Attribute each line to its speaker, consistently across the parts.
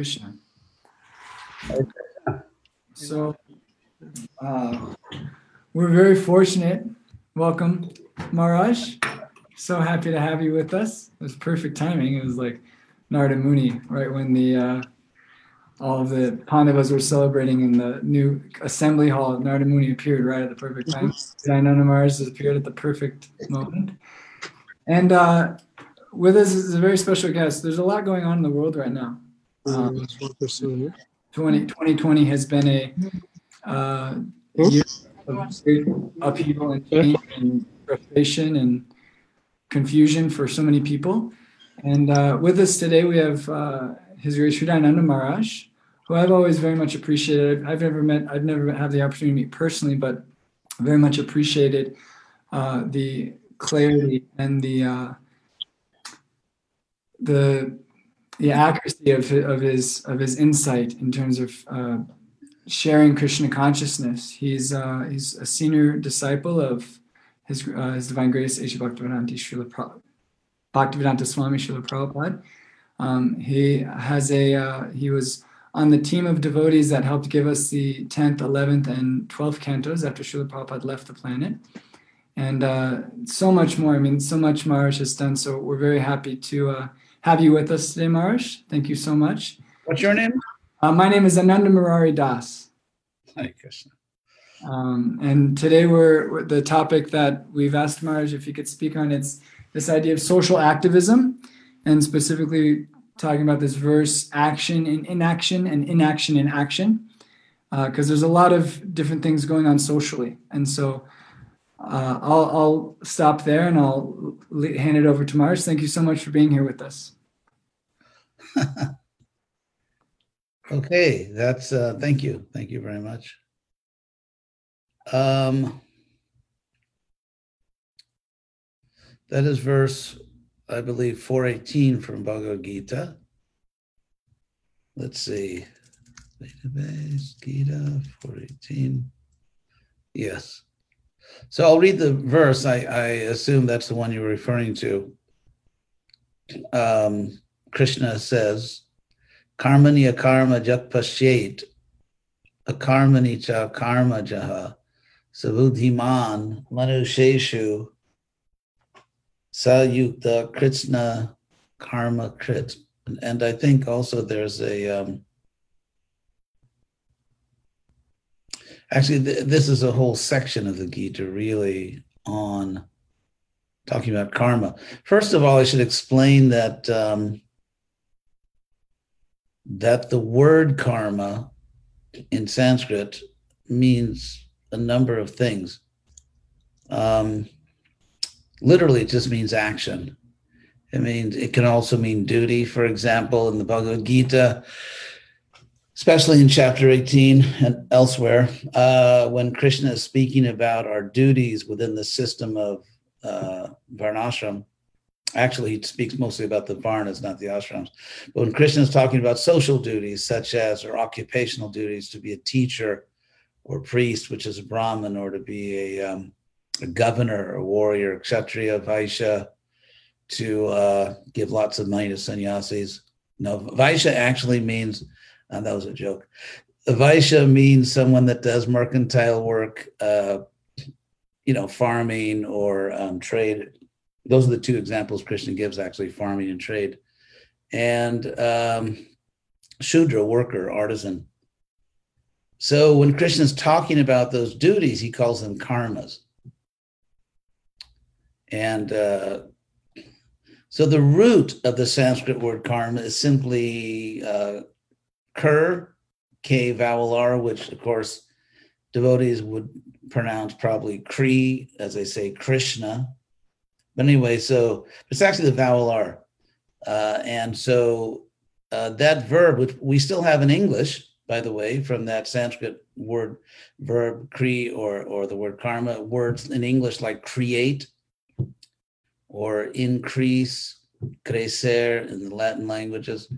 Speaker 1: Krishna. So, uh, we're very fortunate. Welcome, Maharaj. So happy to have you with us. It was perfect timing. It was like Narada Muni, right when the uh, all of the Pandavas were celebrating in the new assembly hall. Narada Muni appeared right at the perfect time. Dayananda Maharaj has appeared at the perfect moment. And uh, with us is a very special guest. There's a lot going on in the world right now. Um,
Speaker 2: That's one person here.
Speaker 1: 20, 2020 has been a uh, year of great upheaval and change and frustration and confusion for so many people. And uh, with us today, we have uh, His Grace Sridayananda Maharaj, who I've always very much appreciated. I've never met, I've never had the opportunity to meet personally, but very much appreciated uh, the clarity and the uh, the the accuracy of, of his of his insight in terms of uh, sharing Krishna consciousness. He's uh, he's a senior disciple of his uh, his divine grace Esha Bhaktivedanta Srila Bhaktivedanta Swami Srila Prabhupada. Um, he has a uh, he was on the team of devotees that helped give us the 10th, 11th, and 12th cantos after Srila Prabhupada left the planet. And uh, so much more. I mean, so much Maharaj has done. So we're very happy to uh, have you with us today, Maharaj. Thank you so much.
Speaker 3: What's your name?
Speaker 1: Uh, my name is Ananda Murari Das.
Speaker 3: Hi, Krishna.
Speaker 1: Um, and today we're we're- the topic that we've asked Maharaj if he could speak on. It's this idea of social activism, and specifically talking about this verse action in inaction and inaction in action, because there's a lot of different things going on socially. And so uh, I'll, I'll stop there and I'll hand it over to Mars. Thank you so much for being here with us.
Speaker 3: Okay, that's uh thank you. Thank you very much. Um that is verse I believe 418 from Bhagavad Gita. Let's see. Database Gita 418. Yes. So I'll read the verse. I, I assume that's the one you're referring to. Um, Krishna says, Karmani akarma jat akarmani cha karma jaha, sabudhiman manusheshu, sayukta krishna karma krit. And I think also there's a, um, actually, th- this is a whole section of the Gita really on talking about karma. First of all, I should explain that. Um, that the word karma in Sanskrit means a number of things. Um, literally, it just means action. It means it can also mean duty. For example, in the Bhagavad Gita, especially in chapter 18 and elsewhere, uh, when Krishna is speaking about our duties within the system of uh, Varnashram, actually he speaks mostly about the varnas not the ashrams. But when krishna is talking about social duties such as or occupational duties to be a teacher or priest which is a brahmin or to be a, um, a governor a warrior kshatriya vaishya to uh, give lots of money to sannyasis. No vaishya actually means and that was a joke vaishya means someone that does mercantile work uh, you know farming or um, trade those are the two examples Krishna gives actually farming and trade. And um, Shudra, worker, artisan. So when Krishna's talking about those duties, he calls them karmas. And uh, so the root of the Sanskrit word karma is simply uh, kur, K vowel R, which of course devotees would pronounce probably Kri, as they say Krishna. But anyway, so it's actually the vowel R. Uh, and so uh, that verb, which we still have in English, by the way, from that Sanskrit word verb kri or, or the word karma, words in English like create or increase, crecer in the Latin languages.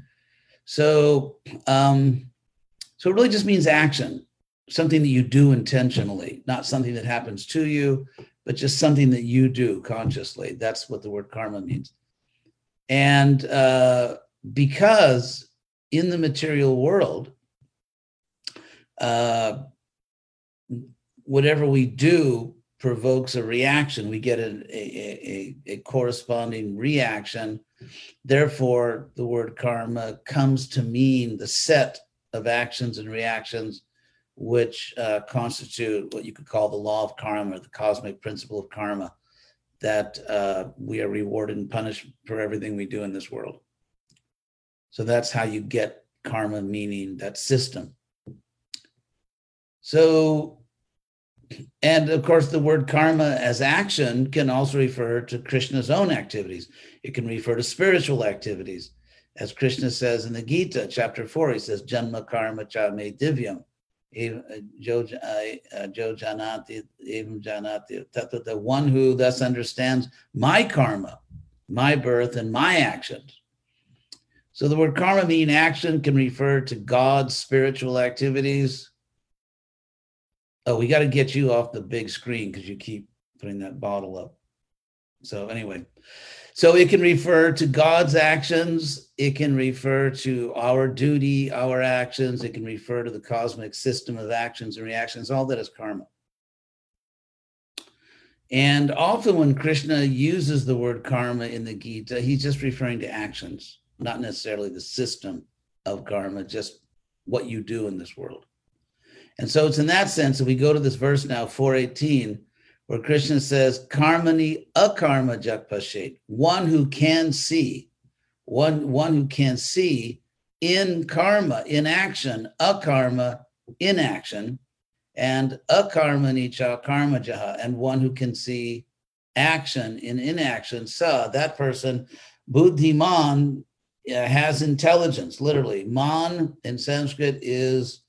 Speaker 3: So, um, so it really just means action, something that you do intentionally, not something that happens to you, but just something that you do consciously. That's what the word karma means. And uh, because in the material world, uh, whatever we do provokes a reaction. We get a, a, a, a corresponding reaction. Therefore, the word karma comes to mean the set of actions and reactions which uh, constitute what you could call the law of karma, the cosmic principle of karma, that uh, we are rewarded and punished for everything we do in this world. So that's how you get karma, meaning that system. So, and of course, the word karma as action can also refer to Krishna's own activities. It can refer to spiritual activities. As Krishna says in the Gita, chapter four, he says, Janma karma cha me divyam uh, uh, uh, Jo Janati, Evam Janati, the one who thus understands my karma, my birth, and my actions. So the word karma mean action can refer to God's spiritual activities. Oh, we got to get you off the big screen because you keep putting that bottle up. So anyway, so it can refer to God's actions, it can refer to our duty, our actions, it can refer to the cosmic system of actions and reactions, all that is karma. And often when Krishna uses the word karma in the Gita, he's just referring to actions, not necessarily the system of karma, just what you do in this world. And so it's in that sense, if we go to this verse now, 418, where Krishna says, Karmani akarma jakpashet, one who can see, one, one who can see in karma, in action, akarma, in action, and akarmani cha karma jaha, and one who can see action in inaction, sa, that person, buddhiman, uh, has intelligence, literally. Man in Sanskrit is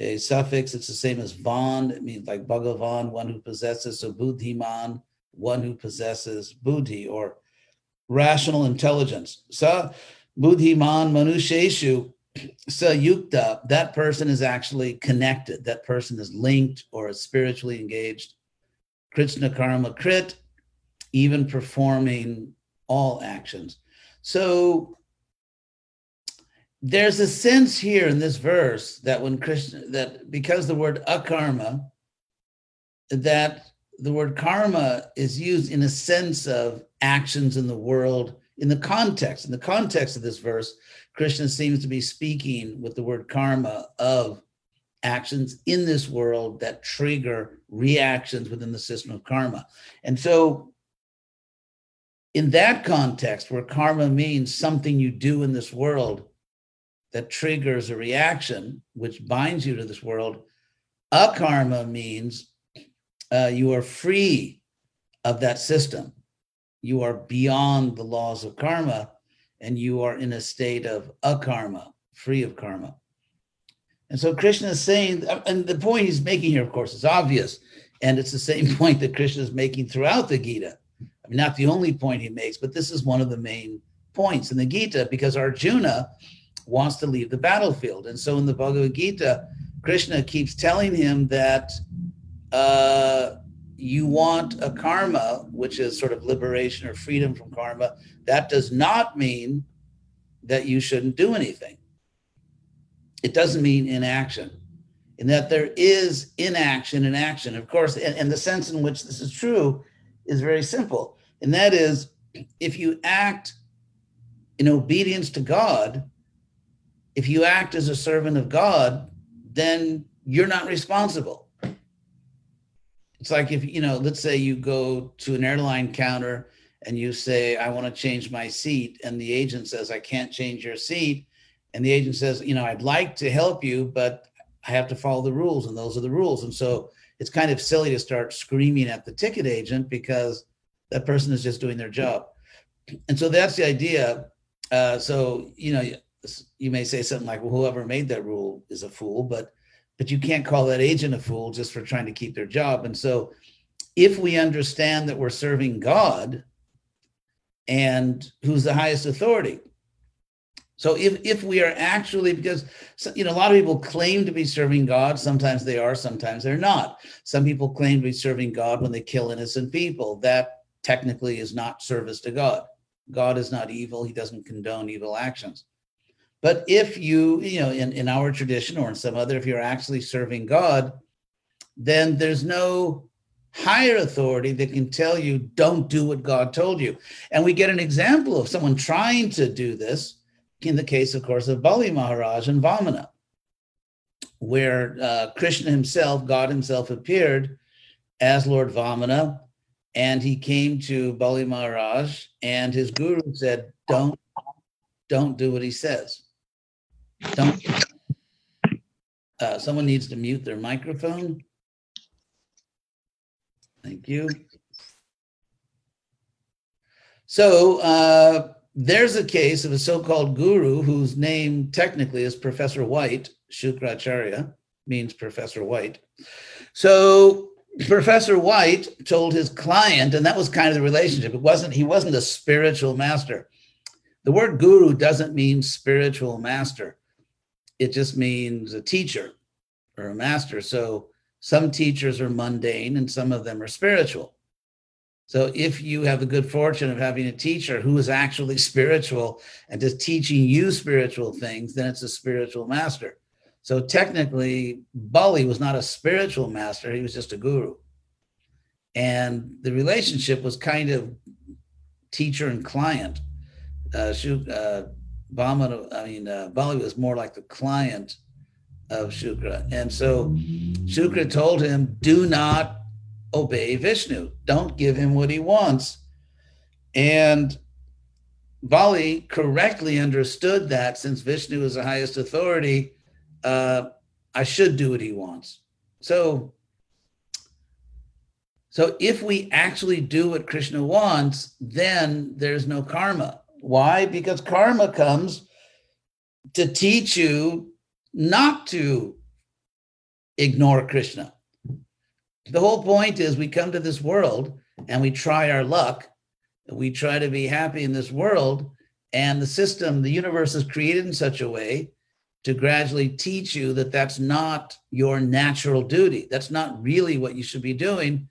Speaker 3: a suffix. It's the same as van. It means like Bhagavan, one who possesses. So buddhiman, one who possesses buddhi or rational intelligence. Sa buddhiman manusheshu sa yukta. That person is actually connected. That person is linked or is spiritually engaged. Krishna karma krit, even performing all actions. So there's a sense here in this verse that when Krishna that because the word akarma, that the word karma is used in a sense of actions in the world in the context. In the context of this verse, Krishna seems to be speaking with the word karma of actions in this world that trigger reactions within the system of karma. And so in that context, where karma means something you do in this world, that triggers a reaction which binds you to this world. Akarma means uh, you are free of that system. You are beyond the laws of karma and you are in a state of akarma, free of karma. And so Krishna is saying, and the point he's making here, of course, is obvious. And it's the same point that Krishna is making throughout the Gita. I mean, not the only point he makes, but this is one of the main points in the Gita because Arjuna wants to leave the battlefield. And so in the Bhagavad Gita, Krishna keeps telling him that uh, you want akarma, which is sort of liberation or freedom from karma. That does not mean that you shouldn't do anything. It doesn't mean inaction. In that there is inaction in action. Of course, and, and the sense in which this is true is very simple. And that is if you act in obedience to God, if you act as a servant of God, then you're not responsible. It's like if, you know, let's say you go to an airline counter and you say, I want to change my seat. And the agent says, I can't change your seat. And the agent says, you know, I'd like to help you, but I have to follow the rules. And those are the rules. And so it's kind of silly to start screaming at the ticket agent because that person is just doing their job. And so that's the idea. Uh, so, you know, you may say something like, well, whoever made that rule is a fool, but but you can't call that agent a fool just for trying to keep their job. And so if we understand that we're serving God and who's the highest authority. So if if we are actually because you know a lot of people claim to be serving God, sometimes they are, sometimes they're not. Some people claim to be serving God when they kill innocent people. That technically is not service to God. God is not evil, he doesn't condone evil actions. But if you, you know, in, in our tradition or in some other, if you're actually serving God, then there's no higher authority that can tell you, don't do what God told you. And we get an example of someone trying to do this in the case, of course, of Bali Maharaj and Vamana, where uh, Krishna himself, God himself, appeared as Lord Vamana, and he came to Bali Maharaj, and his guru said, "Don't, don't do what he says. Don't." Uh, someone needs to mute their microphone. Thank you. So uh, there's a case of a so-called guru whose name technically is Professor White. Shukracharya means Professor White. So Professor White told his client, and that was kind of the relationship. It wasn't he wasn't a spiritual master. The word guru doesn't mean spiritual master. It just means a teacher or a master. So some teachers are mundane and some of them are spiritual. So if you have the good fortune of having a teacher who is actually spiritual and is teaching you spiritual things, then it's a spiritual master. So technically, Bali was not a spiritual master, he was just a guru. And the relationship was kind of teacher and client. Uh, uh, Bama, I mean, uh, Bali was more like the client of Shukra. And so Shukra told him, do not obey Vishnu. Don't give him what he wants. And Bali correctly understood that since Vishnu is the highest authority, uh, I should do what he wants. So, so if we actually do what Krishna wants, then there's no karma. Why? Because karma comes to teach you not to ignore Krishna. The whole point is we come to this world and we try our luck. We try to be happy in this world. And the system, the universe is created in such a way to gradually teach you that that's not your natural duty. That's not really what you should be doing.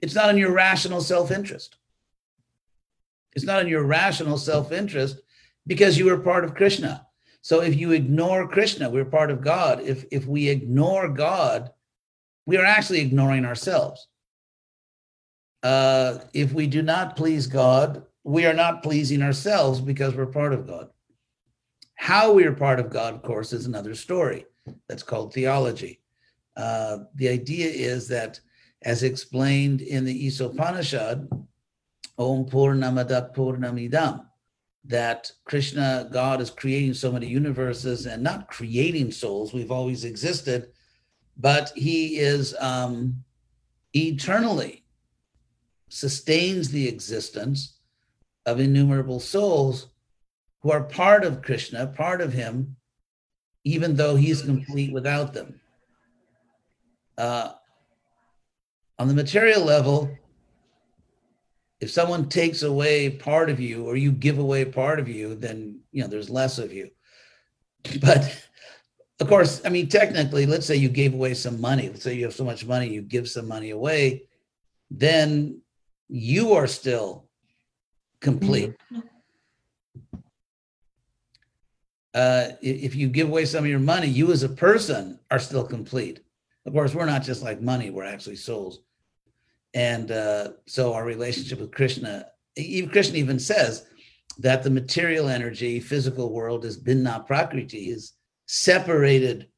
Speaker 3: It's not in your rational self interest. It's not in your rational self interest because you are part of Krishna. So if you ignore Krishna, we're part of God. If, if we ignore God, we are actually ignoring ourselves. Uh, if we do not please God, we are not pleasing ourselves because we're part of God. How we are part of God, of course, is another story. That's called theology. Uh, the idea is that, as explained in the Isopanishad, Om Purnamada Purnamidam, that Krishna, God, is creating so many universes and not creating souls. We've always existed, but He is um, eternally sustains the existence of innumerable souls who are part of Krishna, part of Him, even though He's complete without them. Uh, on the material level, if someone takes away part of you or you give away part of you, then you know there's less of you. But of course, I mean, technically, let's say you gave away some money. Let's say you have so much money, you give some money away, then you are still complete. Mm-hmm uh, if you give away some of your money, you as a person are still complete. Of course, we're not just like money; we're actually souls. And uh, so, our relationship with Krishna, even Krishna even says that the material energy, physical world, is bhinna prakriti, is separated,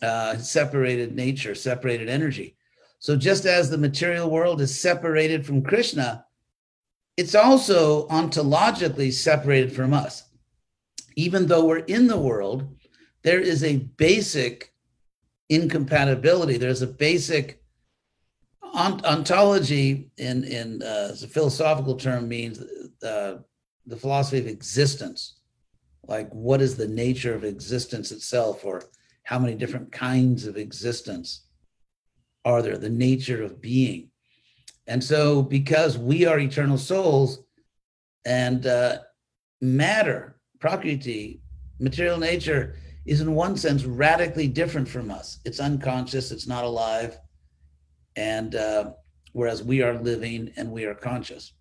Speaker 3: uh, separated nature, separated energy. So, just as the material world is separated from Krishna, it's also ontologically separated from us even though we're in the world, there is a basic incompatibility. There's a basic ontology in in uh, a philosophical term means uh, the philosophy of existence, like what is the nature of existence itself, or how many different kinds of existence are there? The nature of being, and so because we are eternal souls, and uh, matter Prakriti, material nature, is in one sense radically different from us. It's unconscious, it's not alive. And uh, whereas we are living and we are conscious.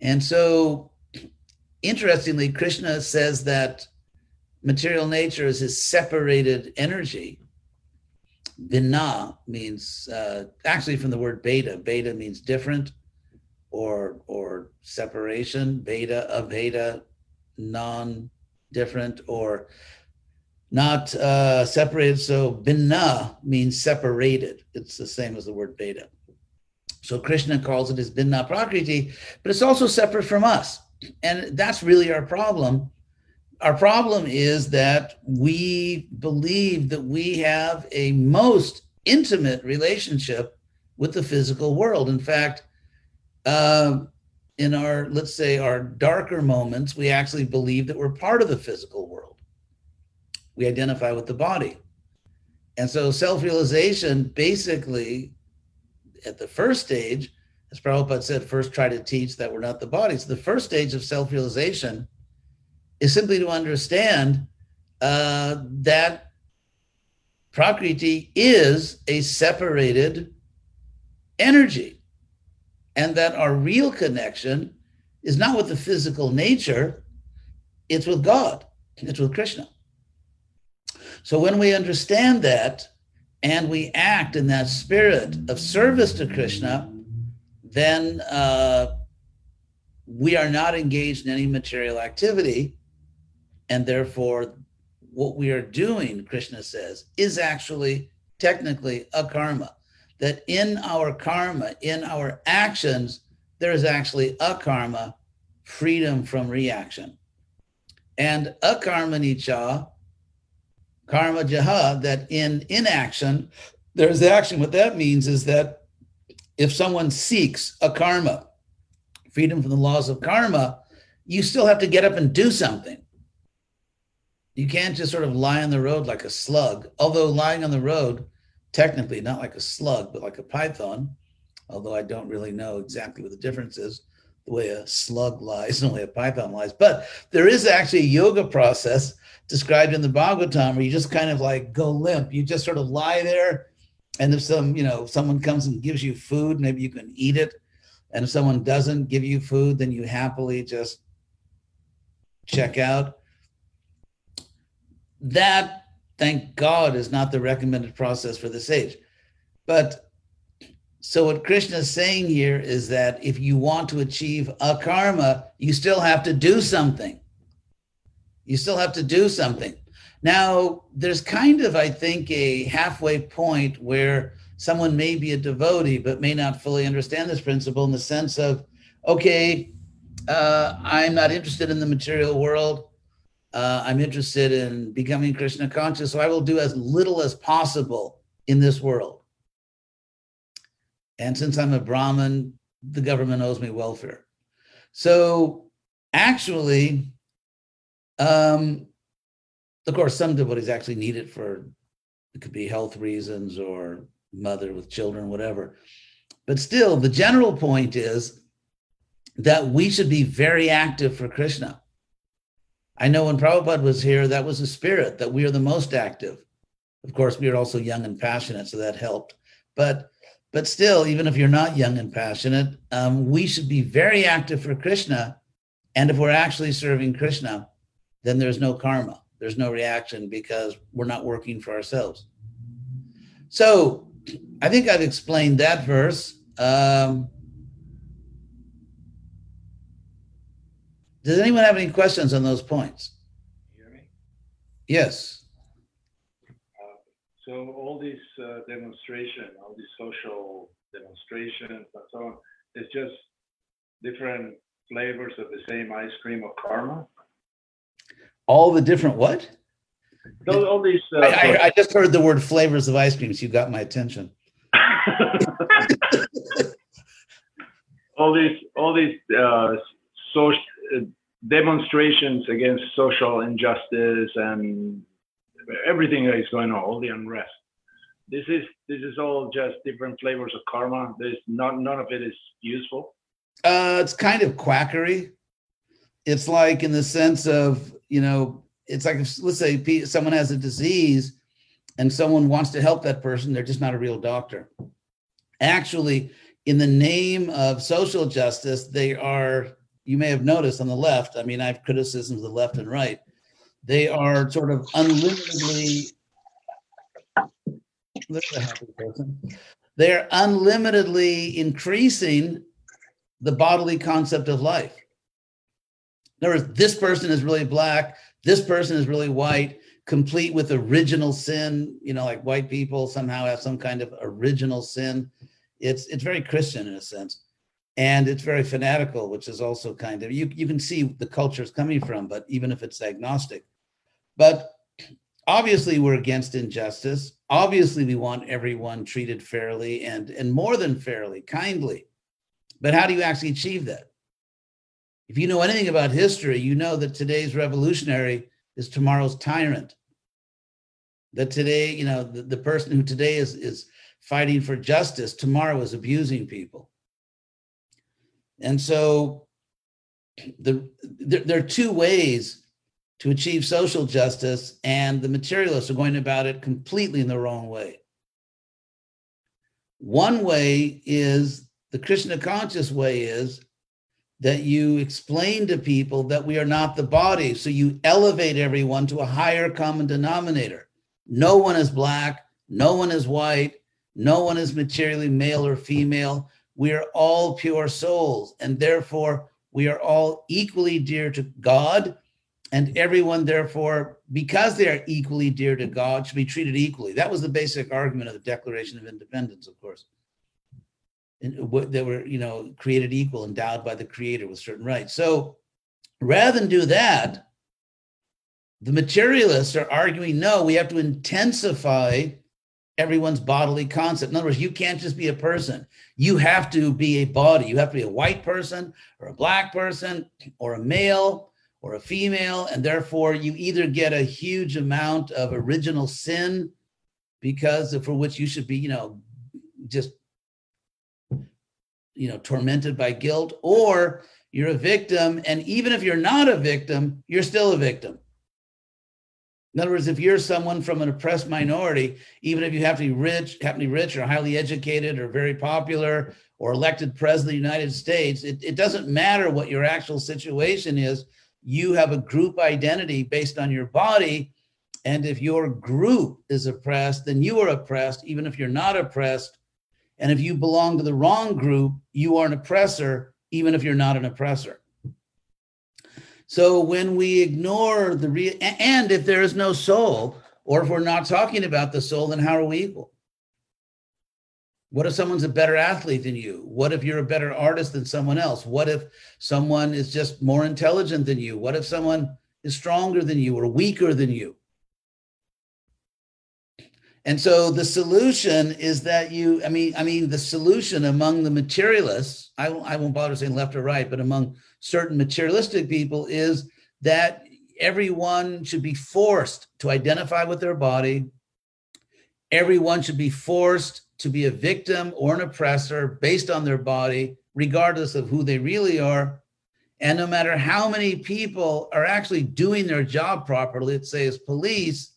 Speaker 3: And so, interestingly, Krishna says that material nature is his separated energy. Bhinna means uh, actually from the word bheda. Bheda means different or or separation. Bheda, abheda, non-different or not uh, separated. So bhinna means separated. It's the same as the word bheda. So Krishna calls it his bhinna prakriti, but it's also separate from us. And that's really our problem. Our problem is that we believe that we have a most intimate relationship with the physical world. In fact, uh, in our, let's say, our darker moments, we actually believe that we're part of the physical world. We identify with the body. And so self realization basically at the first stage, as Prabhupada said, first try to teach that we're not the body. So the first stage of self realization is simply to understand uh, that Prakriti is a separated energy and that our real connection is not with the physical nature, it's with God, it's with Krishna. So when we understand that, and we act in that spirit of service to Krishna, then uh, we are not engaged in any material activity. And therefore, what we are doing, Krishna says, is actually technically akarma. That in our karma, in our actions, there is actually akarma, freedom from reaction. And akarmanicha karma jaha, that in inaction, there's action. What that means is that if someone seeks akarma, freedom from the laws of karma, you still have to get up and do something. You can't just sort of lie on the road like a slug, although lying on the road, technically not like a slug, but like a python, although I don't really know exactly what the difference is, the way a slug lies and the way a python lies. But there is actually a yoga process described in the Bhagavatam where you just kind of like go limp. You just sort of lie there. And if some, you know, someone comes and gives you food, maybe you can eat it. And if someone doesn't give you food, then you happily just check out. That, thank God, is not the recommended process for this age. But so what Krishna is saying here is that if you want to achieve akarma, you still have to do something. You still have to do something. Now, there's kind of, I think, a halfway point where someone may be a devotee but may not fully understand this principle in the sense of, okay, uh, I'm not interested in the material world. Uh, I'm interested in becoming Krishna conscious, so I will do as little as possible in this world. And since I'm a Brahmin, the government owes me welfare. So actually, um, of course, some devotees actually need it for it could be health reasons or mother with children, whatever. But still, the general point is that we should be very active for Krishna. I know when Prabhupada was here, that was the spirit that we are the most active. Of course, we are also young and passionate, so that helped. But but still, even if you're not young and passionate, um, we should be very active for Krishna. And if we're actually serving Krishna, then there's no karma, there's no reaction because we're not working for ourselves. So I think I've explained that verse. Um, does anyone have any questions on those points? Yes.
Speaker 2: Uh, so all these uh, demonstration, all these social demonstrations and so on, it's just different flavors of the same ice cream of karma
Speaker 3: all the different what?
Speaker 2: Those, all these. Uh,
Speaker 3: I, I, I, just heard the word flavors of ice creams. so you got my attention.
Speaker 2: all these, all these uh, social uh, demonstrations against social injustice and everything that is going on, all the unrest. This is this is all just different flavors of karma. There's not none of it is useful.
Speaker 3: Uh, it's kind of quackery. It's like in the sense of you know, it's like if, let's say someone has a disease and someone wants to help that person, they're just not a real doctor. Actually, in the name of social justice, they are, you may have noticed on the left, I mean, I have criticisms of the left and right, They are sort of unlimitedly. They're unlimitedly increasing the bodily concept of life. In other words, this person is really black, this person is really white, complete with original sin, you know, like white people somehow have some kind of original sin. It's it's very Christian in a sense. And it's very fanatical, which is also kind of you, you can see the culture is coming from, but even if it's agnostic. But obviously we're against injustice. Obviously, we want everyone treated fairly and, and more than fairly, kindly. But how do you actually achieve that? If you know anything about history, you know that today's revolutionary is tomorrow's tyrant. That today, you know, the, the person who today is, is fighting for justice, tomorrow is abusing people. And so the, there, there are two ways to achieve social justice, and the materialists are going about it completely in the wrong way. One way is the Krishna conscious way is that you explain to people that we are not the body. So you elevate everyone to a higher common denominator. No one is black, no one is white, no one is materially male or female. We are all pure souls, and therefore we are all equally dear to God. And everyone, therefore, because they are equally dear to God, should be treated equally. That was the basic argument of the Declaration of Independence, of course that were you know created equal endowed by the creator with certain rights. So rather than do that the materialists are arguing no we have to intensify everyone's bodily concept. In other words you can't just be a person. You have to be a body. You have to be a white person or a black person or a male or a female and therefore you either get a huge amount of original sin because for which you should be you know just you know tormented by guilt or you're a victim and even if you're not a victim you're still a victim. In other words if you're someone from an oppressed minority even if you have to be rich happen to be rich or highly educated or very popular or elected president of the united states it, it doesn't matter what your actual situation is. You have a group identity based on your body and if your group is oppressed then you are oppressed even if you're not oppressed and if you belong to the wrong group, you are an oppressor, even if you're not an oppressor. So when we ignore the real, and if there is no soul, or if we're not talking about the soul, then how are we equal? What if someone's a better athlete than you? What if you're a better artist than someone else? What if someone is just more intelligent than you? What if someone is stronger than you or weaker than you? And so the solution is that you, I mean, I mean, the solution among the materialists, I, I won't bother saying left or right, but among certain materialistic people is that everyone should be forced to identify with their body. Everyone should be forced to be a victim or an oppressor based on their body, regardless of who they really are. And no matter how many people are actually doing their job properly, let's say as police,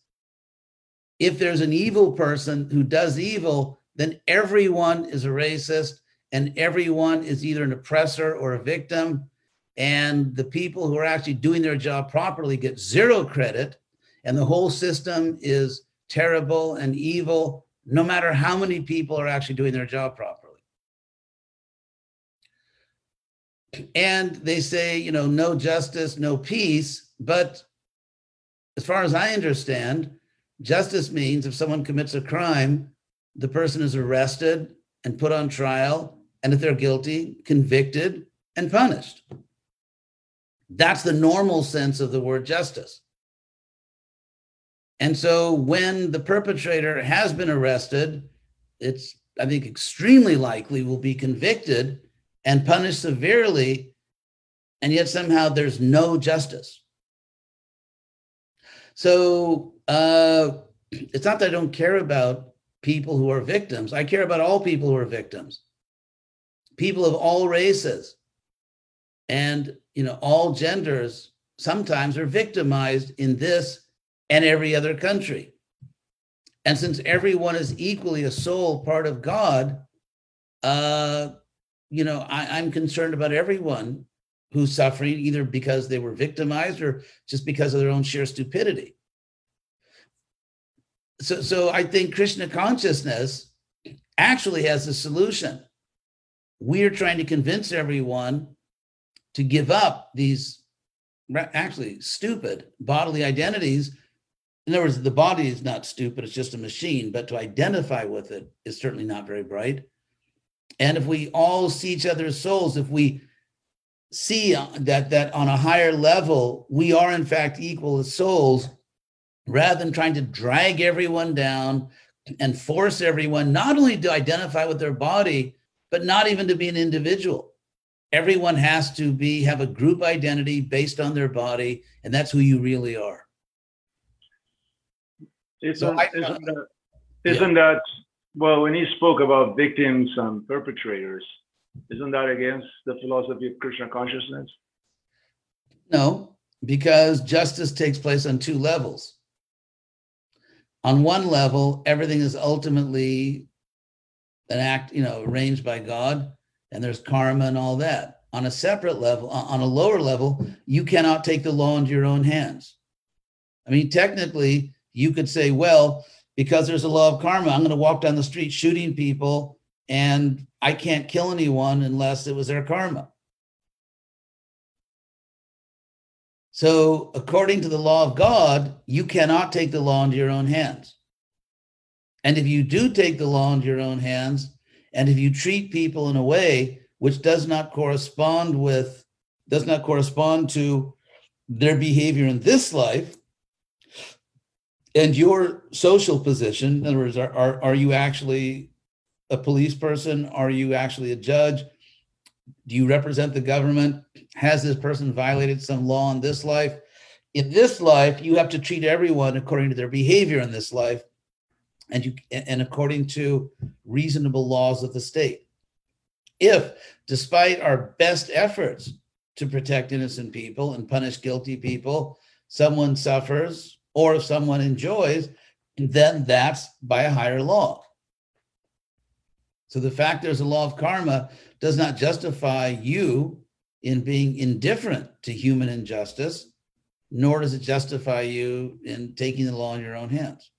Speaker 3: if there's an evil person who does evil, then everyone is a racist and everyone is either an oppressor or a victim. And the people who are actually doing their job properly get zero credit. And the whole system is terrible and evil, no matter how many people are actually doing their job properly. And they say, you know, no justice, no peace. But as far as I understand, Justice means if someone commits a crime, the person is arrested and put on trial, and if they're guilty, convicted and punished. That's the normal sense of the word justice. And so when the perpetrator has been arrested, it's, I think, extremely likely will be convicted and punished severely, and yet somehow there's no justice. So uh, it's not that I don't care about people who are victims. I care about all people who are victims, people of all races, and you know all genders. Sometimes are victimized in this and every other country. And since everyone is equally a soul, part of God, uh, you know, I, I'm concerned about everyone who's suffering either because they were victimized or just because of their own sheer stupidity. So, so I think Krishna consciousness actually has a solution. We are trying to convince everyone to give up these actually stupid bodily identities. In other words, the body is not stupid, it's just a machine, but to identify with it is certainly not very bright. And if we all see each other as souls, if we see uh, that that on a higher level we are in fact equal as souls, rather than trying to drag everyone down and force everyone not only to identify with their body, but not even to be an individual. Everyone has to be have a group identity based on their body, and that's who you really are.
Speaker 2: Isn't, so I, uh, isn't, that, isn't yeah. that well when he spoke about victims and perpetrators? Isn't that against the philosophy of Krishna consciousness?
Speaker 3: No, because justice takes place on two levels. On one level, everything is ultimately an act, you know, arranged by God, and there's karma and all that. On a separate level, on a lower level, you cannot take the law into your own hands. I mean, technically, you could say, well, because there's a law of karma, I'm going to walk down the street shooting people and I can't kill anyone unless it was their karma. So, according to the law of God, you cannot take the law into your own hands. And if you do take the law into your own hands, and if you treat people in a way which does not correspond with, does not correspond to their behavior in this life, and your social position, in other words, are, are, are you actually a police person? Are you actually a judge? Do you represent the government? Has this person violated some law in this life? In this life, you have to treat everyone according to their behavior in this life and you and according to reasonable laws of the state. If despite our best efforts to protect innocent people and punish guilty people, someone suffers or if someone enjoys, then that's by a higher law. So the fact there's a law of karma does not justify you in being indifferent to human injustice, nor does it justify you in taking the law in your own hands.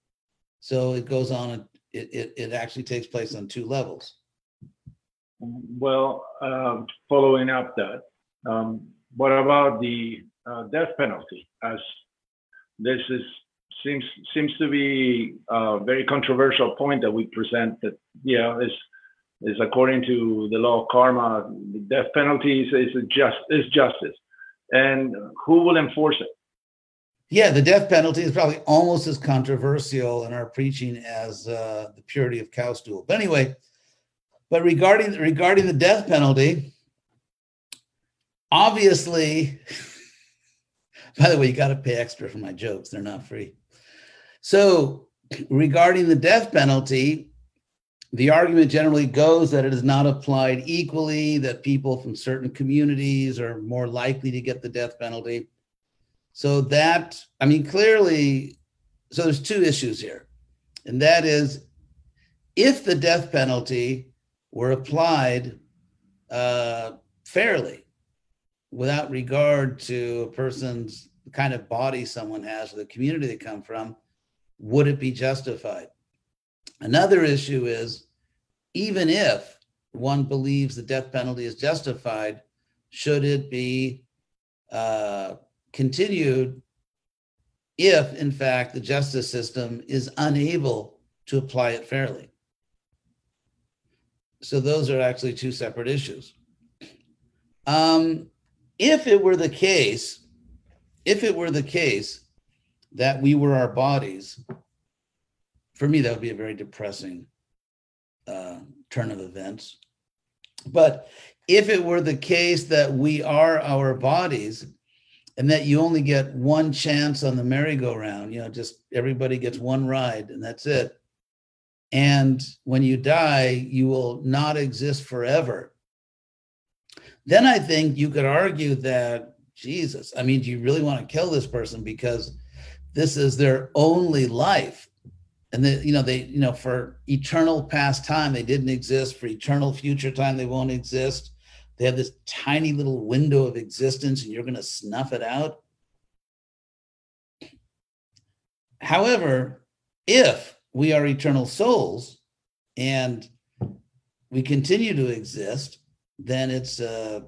Speaker 3: So it goes on, it, it, it actually takes place on two levels.
Speaker 2: Well, um, following up that, um, what about the uh, death penalty? As this is seems seems to be a very controversial point that we present. That yeah, is is according to the law of karma, the death penalty is, just is justice, and who will enforce it?
Speaker 3: Yeah, the death penalty is probably almost as controversial in our preaching as uh, the purity of cow stool. But anyway, but regarding regarding the death penalty, obviously, by the way, you got to pay extra for my jokes; they're not free. So, regarding the death penalty, the argument generally goes that it is not applied equally, that people from certain communities are more likely to get the death penalty. So that, I mean, clearly, so there's two issues here. And that is if the death penalty were applied uh, fairly, without regard to a person's kind of body someone has or the community they come from, would it be justified? Another issue is even if one believes the death penalty is justified, should it be uh, continued if, in fact, the justice system is unable to apply it fairly? So, those are actually two separate issues. Um, if it were the case, if it were the case that we were our bodies, for me, that would be a very depressing uh, turn of events. But if it were the case that we are our bodies and that you only get one chance on the merry-go-round, you know, just everybody gets one ride and that's it. And when you die, you will not exist forever. Then I think you could argue that, Jesus, I mean, do you really want to kill this person because this is their only life? And they, you know, they, you know, for eternal past time, they didn't exist. For eternal future time, they won't exist. they have this tiny little window of existence and you're going to snuff it out. However, if we are eternal souls and we continue to exist, then it's, uh,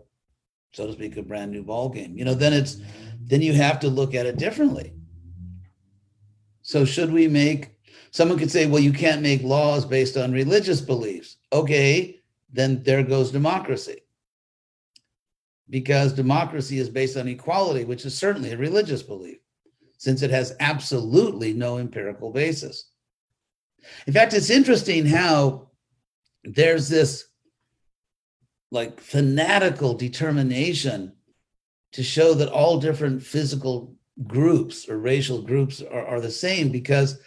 Speaker 3: so to speak, a brand new ball game. You know, then it's then you have to look at it differently. So should we make? Someone could say, well, you can't make laws based on religious beliefs. Okay, then there goes democracy. Because democracy is based on equality, which is certainly a religious belief, since it has absolutely no empirical basis. In fact, it's interesting how there's this like fanatical determination to show that all different physical groups or racial groups are, are the same because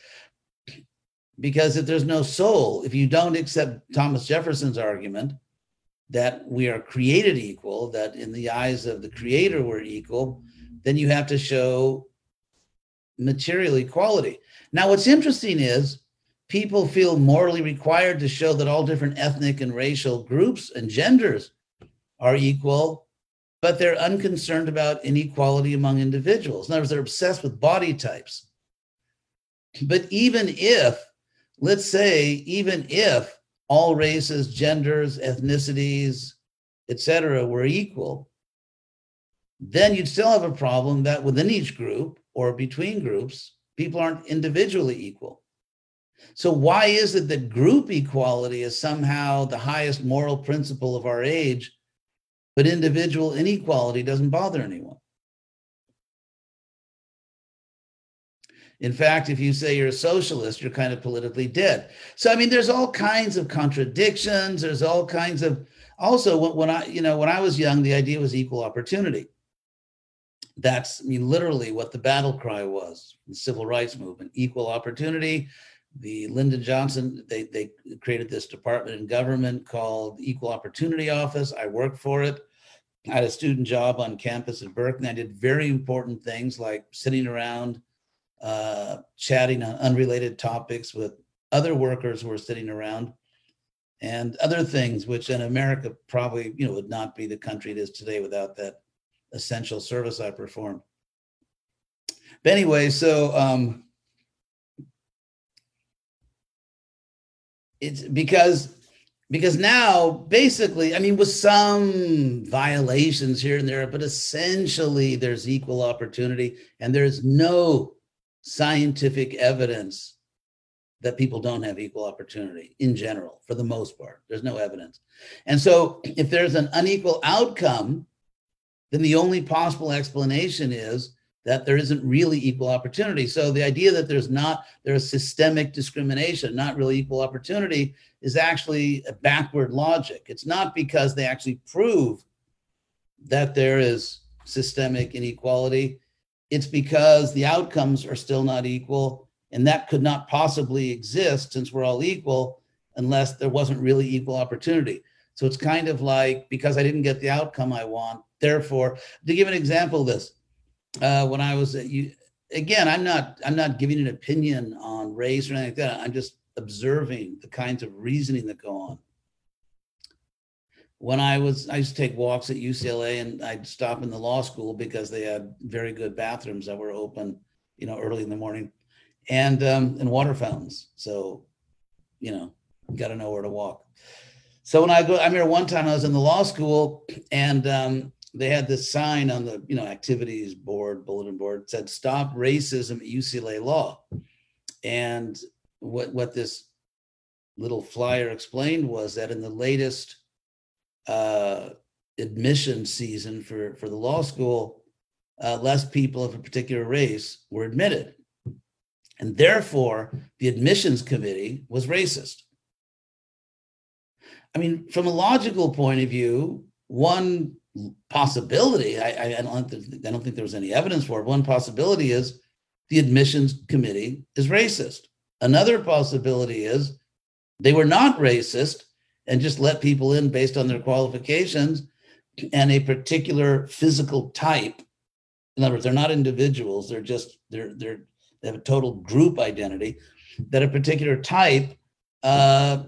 Speaker 3: because if there's no soul if you don't accept thomas jefferson's argument that we are created equal that in the eyes of the creator we're equal then you have to show material equality now what's interesting is people feel morally required to show that all different ethnic and racial groups and genders are equal, but they're unconcerned about inequality among individuals. In other words, they're obsessed with body types. But even if, let's say, even if all races, genders, ethnicities, etc., were equal, then you'd still have a problem that within each group or between groups, people aren't individually equal. So, why is it that group equality is somehow the highest moral principle of our age, but individual inequality doesn't bother anyone? In fact, if you say you're a socialist, you're kind of politically dead. So, I mean, there's all kinds of contradictions. There's all kinds of also when I, you know, when I was young, the idea was equal opportunity. That's, I mean, literally what the battle cry was, the civil rights movement, equal opportunity the Lyndon Johnson, they, they created this department in government called Equal Opportunity Office. I worked for it. I had a student job on campus at Berkeley. I did very important things like sitting around, uh, chatting on unrelated topics with other workers who are sitting around, and other things which in America probably you know would not be the country it is today without that essential service I performed. But anyway, so um, it's because because now basically i mean with some violations here and there but essentially there's equal opportunity and there's no scientific evidence that people don't have equal opportunity in general for the most part there's no evidence and so if there's an unequal outcome then the only possible explanation is that there isn't really equal opportunity. So the idea that there's not there's systemic discrimination, not really equal opportunity, is actually a backward logic. It's not because they actually prove that there is systemic inequality. It's because the outcomes are still not equal, and that could not possibly exist since we're all equal unless there wasn't really equal opportunity. So it's kind of like because I didn't get the outcome I want, therefore, to give an example of this, uh, when I was at you again, I'm not I'm not giving an opinion on race or anything like that. I'm just observing the kinds of reasoning that go on. When I was I used to take walks at UCLA and I'd stop in the law school because they had very good bathrooms that were open, you know, early in the morning, and um, and water fountains. So, you know, you got to know where to walk. So when I go, I remember one time I was in the law school and um, they had this sign on the you know activities board bulletin board said stop racism at ucla law and what what this little flyer explained was that in the latest uh, admission season for for the law school uh, less people of a particular race were admitted and therefore the admissions committee was racist i mean from a logical point of view one possibility, I, I, don't think, I don't think there was any evidence for it. One possibility is the admissions committee is racist. Another possibility is they were not racist and just let people in based on their qualifications and a particular physical type. In other words, they're not individuals; they're just they're they're they have a total group identity. That a particular type, uh,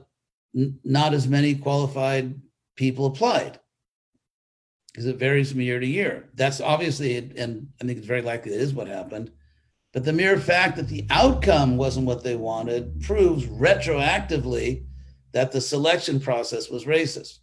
Speaker 3: n- not as many qualified people applied because it varies from year to year. That's obviously, and I think it's very likely that is what happened. But the mere fact that the outcome wasn't what they wanted proves retroactively that the selection process was racist.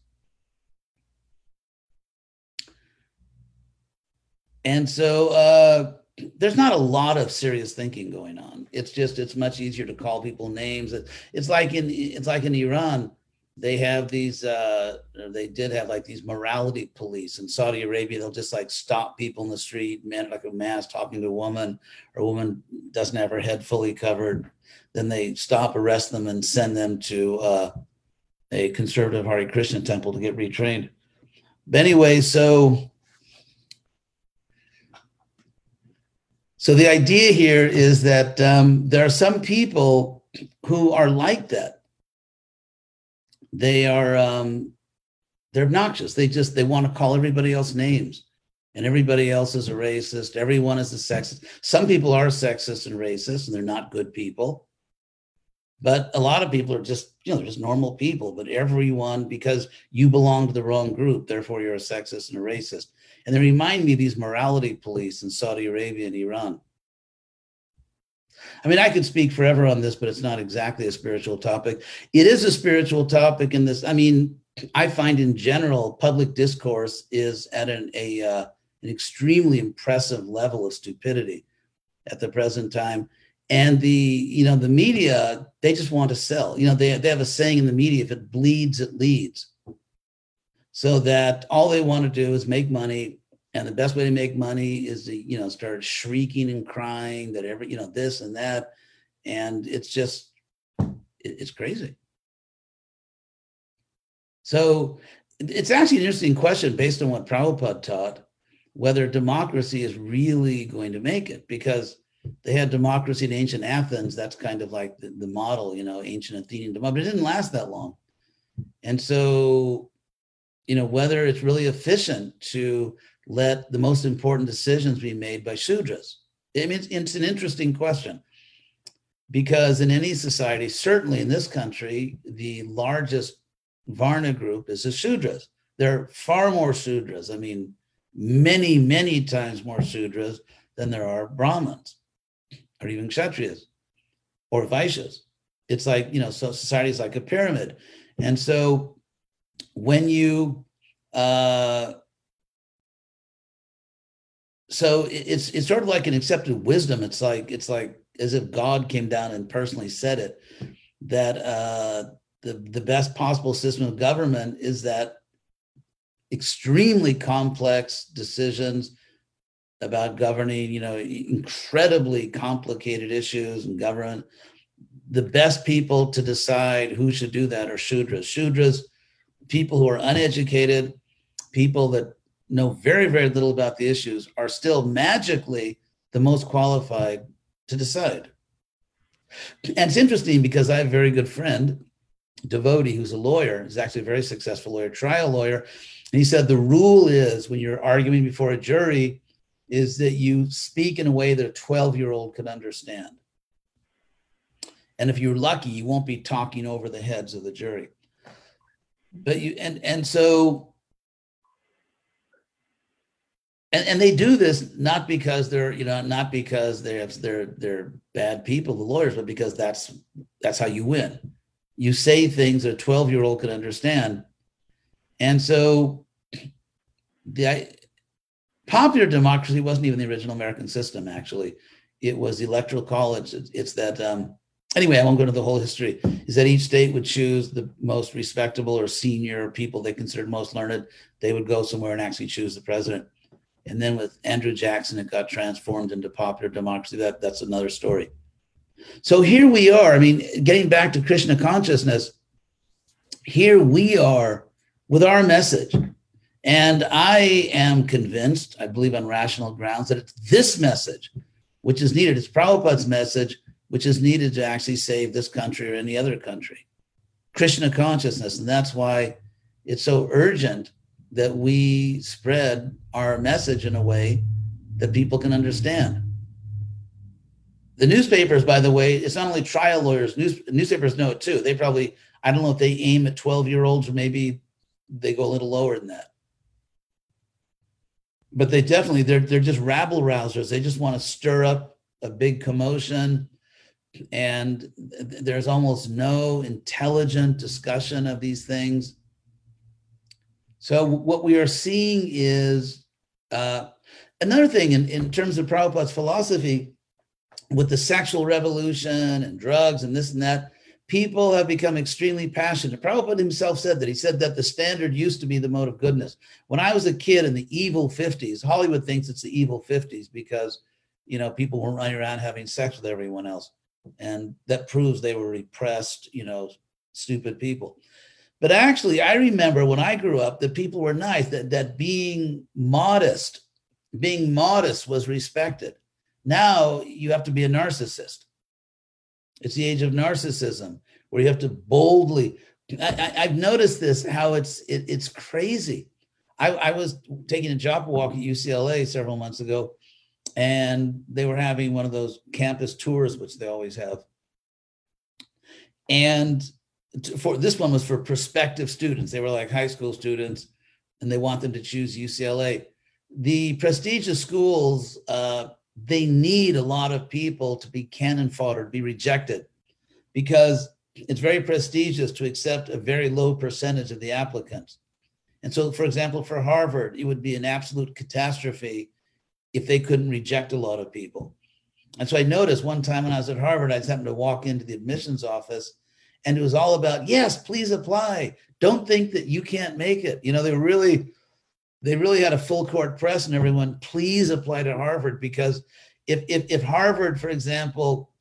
Speaker 3: And so uh, there's not a lot of serious thinking going on. It's just it's much easier to call people names. It's like in it's like in Iran they have these uh they did have like these morality police in saudi arabia they'll just like stop people in the street men like a mask talking to a woman or a woman doesn't have her head fully covered then they stop arrest them and send them to uh a conservative Hare Krishna temple to get retrained but anyway so so the idea here is that um, there are some people who are like that they are um, they're obnoxious. They just they want to call everybody else names, and everybody else is a racist. Everyone is a sexist. Some people are sexist and racist, and they're not good people. But a lot of people are just you know they're just normal people. But everyone because you belong to the wrong group, therefore you're a sexist and a racist. And they remind me of these morality police in Saudi Arabia and Iran. I mean, I could speak forever on this, but it's not exactly a spiritual topic. It is a spiritual topic in this. I mean, I find in general, public discourse is at an a uh, an extremely impressive level of stupidity at the present time. And the you know the media they just want to sell. You know they they have a saying in the media: if it bleeds, it leads. So that all they want to do is make money and the best way to make money is to you know start shrieking and crying that every you know this and that and it's just it's crazy so it's actually an interesting question based on what Prabhupada taught whether democracy is really going to make it because they had democracy in ancient Athens. That's kind of like the, the model, you know, ancient Athenian democracy, but it didn't last that long. And so, you know, whether it's really efficient to let the most important decisions be made by Shudras? I mean, it's, it's an interesting question because in any society, certainly in this country, the largest Varna group is the Shudras. There are far more Shudras. I mean, many, many times more Shudras than there are Brahmins or even Kshatriyas or Vaishyas. It's like, you know, so society is like a pyramid. And so when you uh, so it's it's sort of like an accepted wisdom. It's like it's like as if God came down and personally said it that uh, the the best possible system of government is that extremely complex decisions about governing, you know, incredibly complicated issues and government. The best people to decide who should do that are Shudras. Shudras, people who are uneducated, people that know very, very little about the issues are still magically the most qualified to decide. And it's interesting because I have a very good friend, Devotee, who's a lawyer, is actually a very successful lawyer, trial lawyer. And he said the rule is when you're arguing before a jury, is that you speak in a way that a 12 year old can understand. And if you're lucky, you won't be talking over the heads of the jury. But you and and so and, and they do this not because they're you know not because they're they're they're bad people the lawyers but because that's that's how you win you say things that a 12 year old can understand and so the popular democracy wasn't even the original american system actually it was the electoral college it's, it's that um, anyway i won't go into the whole history is that each state would choose the most respectable or senior people they considered most learned they would go somewhere and actually choose the president and then with Andrew Jackson, it got transformed into popular democracy. That, that's another story. So here we are. I mean, getting back to Krishna consciousness, here we are with our message. And I am convinced, I believe on rational grounds, that it's this message which is needed. It's Prabhupada's message which is needed to actually save this country or any other country. Krishna consciousness. And that's why it's so urgent that we spread our message in a way that people can understand. The newspapers, by the way, it's not only trial lawyers, news, newspapers know it too. They probably, I don't know if they aim at 12 year olds or maybe they go a little lower than that. But they definitely they're they're just rabble rousers. They just want to stir up a big commotion, and there's almost no intelligent discussion of these things. So what we are seeing is uh, another thing in, in terms of Prabhupada's philosophy with the sexual revolution and drugs and this and that people have become extremely passionate. Prabhupada himself said that. He said that the standard used to be the mode of goodness. When I was a kid in the evil 50s, Hollywood thinks it's the evil 50s because, you know, people were running around having sex with everyone else. And that proves they were repressed, you know, stupid people. But actually, I remember when I grew up that people were nice, that, that being modest, being modest was respected. Now you have to be a narcissist it's the age of narcissism where you have to boldly. I, have noticed this how it's it, it's crazy. I, I was taking a job walk at UCLA several months ago, and they were having one of those campus tours, which they always have. And for this one was for prospective students. They were like high school students, and they want them to choose UCLA. The prestigious schools uh, they need a lot of people to be cannon fodder, to be rejected, because it's very prestigious to accept a very low percentage of the applicants. And so, for example, for Harvard, it would be an absolute catastrophe if they couldn't reject a lot of people. And so I noticed one time when I was at Harvard, I just happened to walk into the admissions office and it was all about, yes, please apply. Don't think that you can't make it. You know, they were really they really had a full court press and everyone please apply to harvard because if, if if harvard for example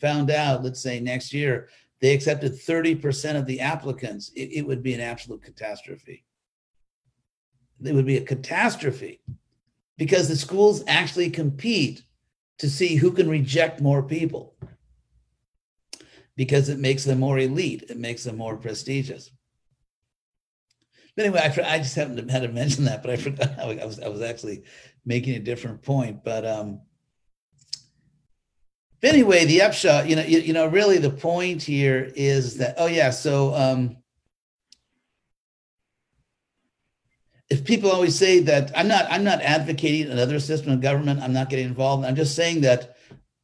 Speaker 3: found out let's say next year they accepted 30% of the applicants it, it would be an absolute catastrophe. It would be a catastrophe because the schools actually compete to see who can reject more people because it makes them more elite it makes them more prestigious but anyway, I, I just happened to had to mention that, but I forgot. I was I was actually making a different point. But um, but anyway, the upshot, you know, you, you know, really the point here is that oh yeah, so um, if people always say that I'm not I'm not advocating another system of government, I'm not getting involved. I'm just saying that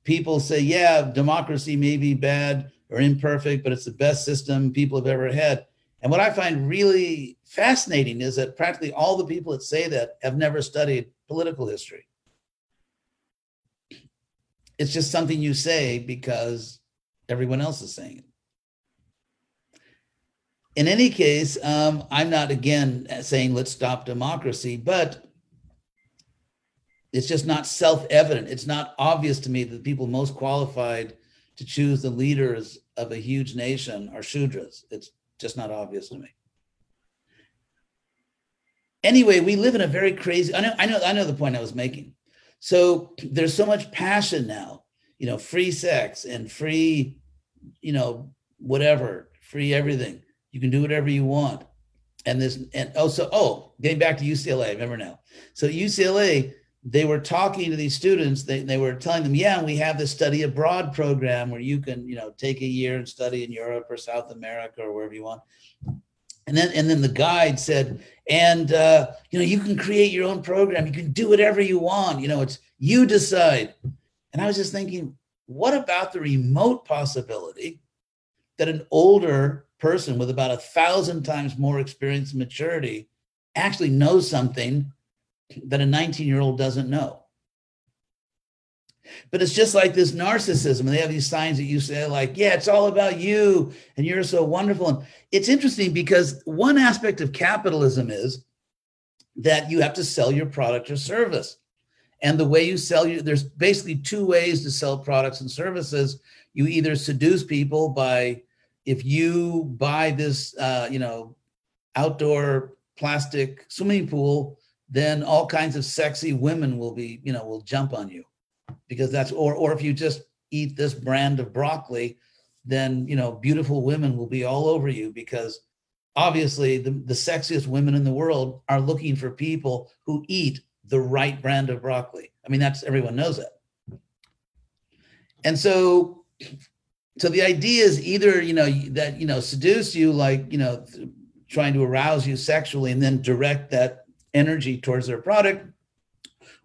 Speaker 3: people say, yeah, democracy may be bad or imperfect, but it's the best system people have ever had. And what I find really fascinating is that practically all the people that say that have never studied political history. It's just something you say because everyone else is saying it. In any case, um, I'm not again saying let's stop democracy, but it's just not self evident. It's not obvious to me that the people most qualified to choose the leaders of a huge nation are Shudras. It's just not obvious to me. Anyway, we live in a very crazy. I know, I know, I know the point I was making. So there's so much passion now, you know, free sex and free, you know, whatever, free everything. You can do whatever you want. And this, and oh, also, oh, getting back to UCLA, remember now. So UCLA, they were talking to these students they, they were telling them yeah we have this study abroad program where you can you know take a year and study in europe or south america or wherever you want. And then and then the guide said and uh, you know you can create your own program. You can do whatever you want. You know it's you decide. And i was just thinking what about the remote possibility that an older person with about a thousand times more experience and maturity actually knows something that a 19 year old doesn't know. But it's just like this narcissism. They have these signs that you say, like, yeah, it's all about you and you're so wonderful. And it's interesting because one aspect of capitalism is that you have to sell your product or service. And the way you sell you, there's basically two ways to sell products and services. You either seduce people by if you buy this, uh, you know, outdoor plastic swimming pool then all kinds of sexy women will be, you know, will jump on you because that's, or, or if you just eat this brand of broccoli, then, you know, beautiful women will be all over you because obviously the, the sexiest women in the world are looking for people who eat the right brand of broccoli. I mean, that's everyone knows it. And so, so the idea is either, you know, that, you know, seduce you like, you know, trying to arouse you sexually and then direct that energy towards their product,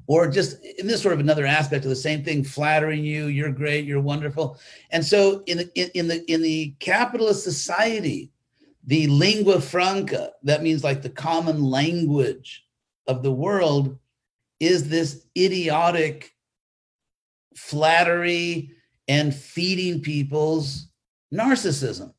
Speaker 3: or just in this sort of another aspect of the same thing flattering you you're great you're wonderful. And so in the in, in the in the capitalist society the lingua franca that means like the common language of the world is this idiotic flattery and feeding people's narcissism.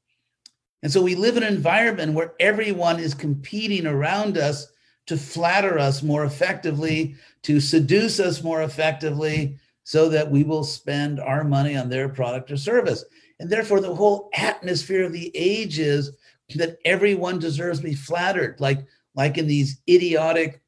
Speaker 3: And so we live in an environment where everyone is competing around us to flatter us more effectively, to seduce us more effectively, so that we will spend our money on their product or service. And therefore, the whole atmosphere of the age is that everyone deserves to be flattered, like, like in these idiotic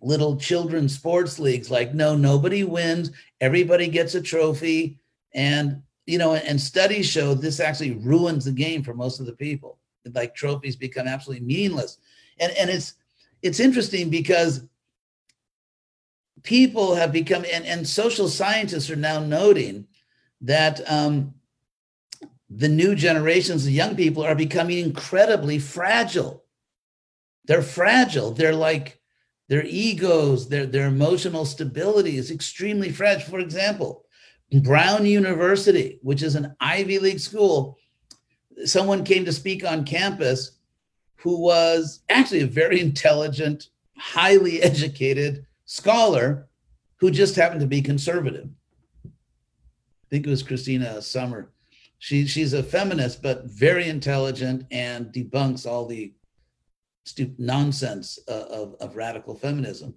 Speaker 3: little children's sports leagues, like, no, nobody wins, everybody gets a trophy. And, you know, and studies show this actually ruins the game for most of the people. Like trophies become absolutely meaningless. And, and it's it's interesting because people have become and, and social scientists are now noting that um, the new generations of young people are becoming incredibly fragile. They're fragile. They're like their egos their, their emotional stability is extremely fragile. For example brown university which is an ivy league school someone came to speak on campus who was actually a very intelligent, highly educated scholar who just happened to be conservative. I think it was Christina Summer. She, she's a feminist, but very intelligent and debunks all the stupid nonsense uh, of, of radical feminism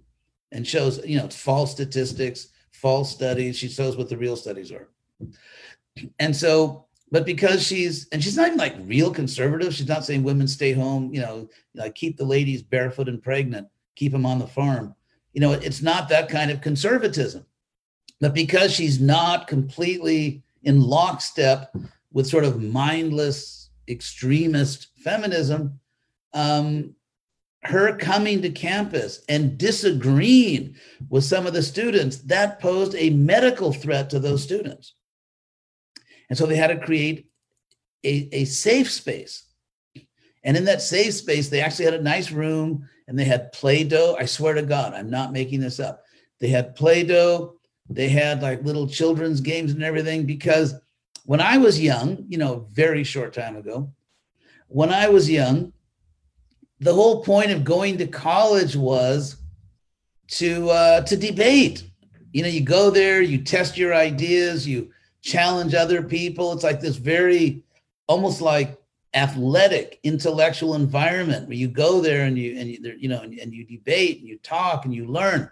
Speaker 3: and shows, you know, false statistics, false studies. She shows what the real studies are. And so but because she's and she's not even like real conservative she's not saying women stay home you know keep the ladies barefoot and pregnant keep them on the farm. You know it's not that kind of conservatism. But because she's not completely in lockstep with sort of mindless extremist feminism um, her coming to campus and disagreeing with some of the students that posed a medical threat to those students and so they had to create a, a safe space. And in that safe space, they actually had a nice room and they had Play Doh. I swear to God, I'm not making this up. They had Play Doh, they had like little children's games and everything. Because when I was young, you know, very short time ago, when I was young, the whole point of going to college was to uh, to debate. You know, you go there, you test your ideas, you challenge other people. It's like this very almost like athletic intellectual environment where you go there and you and you, you know and, and you debate and you talk and you learn.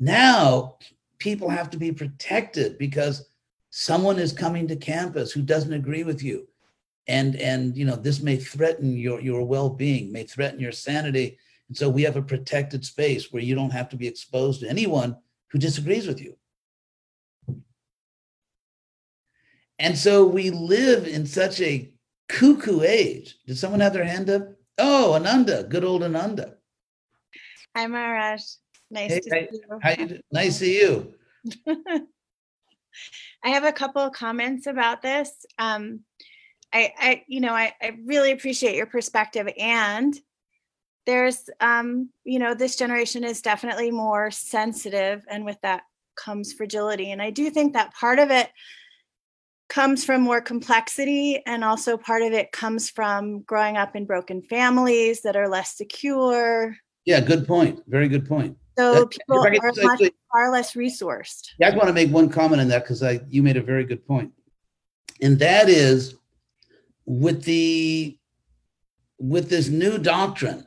Speaker 3: Now people have to be protected because someone is coming to campus who doesn't agree with you and and you know this may threaten your your well-being may threaten your sanity and so we have a protected space where you don't have to be exposed to anyone who disagrees with you And so we live in such a cuckoo age. Did someone have their hand up? Oh, Ananda, good old Ananda.
Speaker 4: Hi, Maharaj. Nice
Speaker 3: hey,
Speaker 4: to see you.
Speaker 3: How you nice to see you.
Speaker 4: I have a couple of comments about this. Um, I, I, you know, I, I really appreciate your perspective, and there's, um, you know, this generation is definitely more sensitive, and with that comes fragility. And I do think that part of it comes from more complexity and also part of it comes from growing up in broken families that are less secure.
Speaker 3: Yeah good point. Very good point.
Speaker 4: So that, people are much, far less resourced.
Speaker 3: Yeah, i want to make one comment on that because i you made a very good point. And that is with the with this new doctrine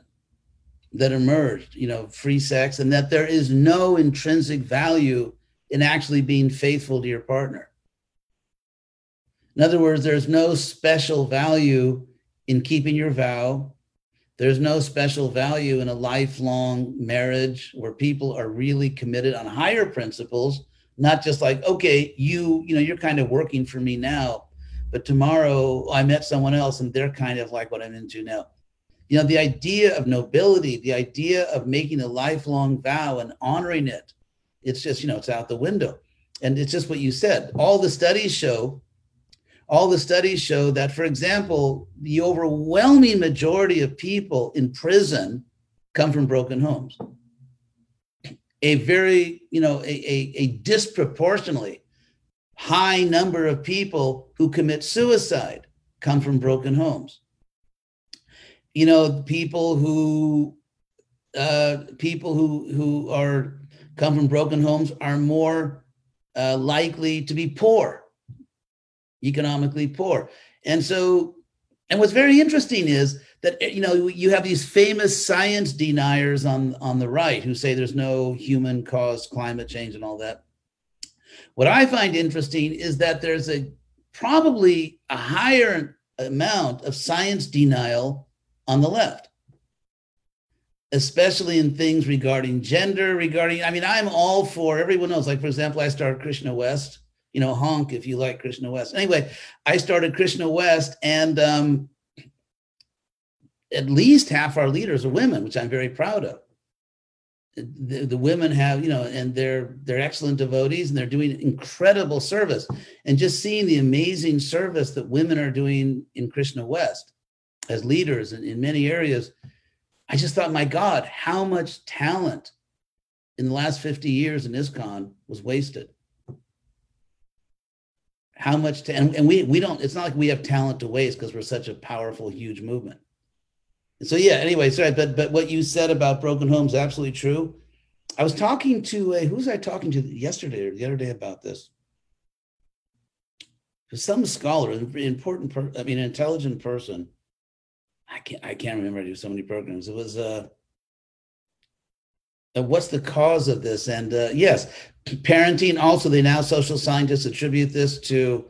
Speaker 3: that emerged you know free sex and that there is no intrinsic value in actually being faithful to your partner in other words, there's no special value in keeping your vow. There's no special value in a lifelong marriage where people are really committed on higher principles, not just like, okay, you, you know, you're kind of working for me now, but tomorrow I met someone else and they're kind of like what I'm into now. You know, the idea of nobility, the idea of making a lifelong vow and honoring it, it's just, you know, it's out the window. And it's just what you said. All the studies show all the studies show that, for example, the overwhelming majority of people in prison come from broken homes. a very, you know, a, a, a disproportionately high number of people who commit suicide come from broken homes. You know, people who uh, people who who are come from broken homes are more uh, likely to be poor, economically poor, and so. And what's very interesting is that eh, you know you have these famous science deniers on on the right who say there's no human caused climate change and all that what I find interesting is that there's a probably a higher amount of science denial on the left, especially in things regarding gender, regarding, I mean, I'm all for everyone else. Like, for example, I started Krishna West, you know, honk if you like Krishna West. Anyway, I started Krishna West, and um, at least half our leaders are women, which I'm very proud of. The, the women have you know and they're they're excellent devotees and they're doing incredible service. And just seeing the amazing service that women are doing in krishna west as leaders in, in many areas i just thought my god how much talent in the last 50 years in ISKCON was wasted how much ta- and, and we we don't it's not like we have talent to waste because we're such a powerful huge movement. So yeah anyway sorry but but what you said about broken homes absolutely true. I was talking to a who was i talking to yesterday or the other day about this? Some scholar important per, i mean an intelligent person. I can't i can't remember i do so many programs. It was uh what's the cause of this? And uh, yes parenting also they now social scientists attribute this to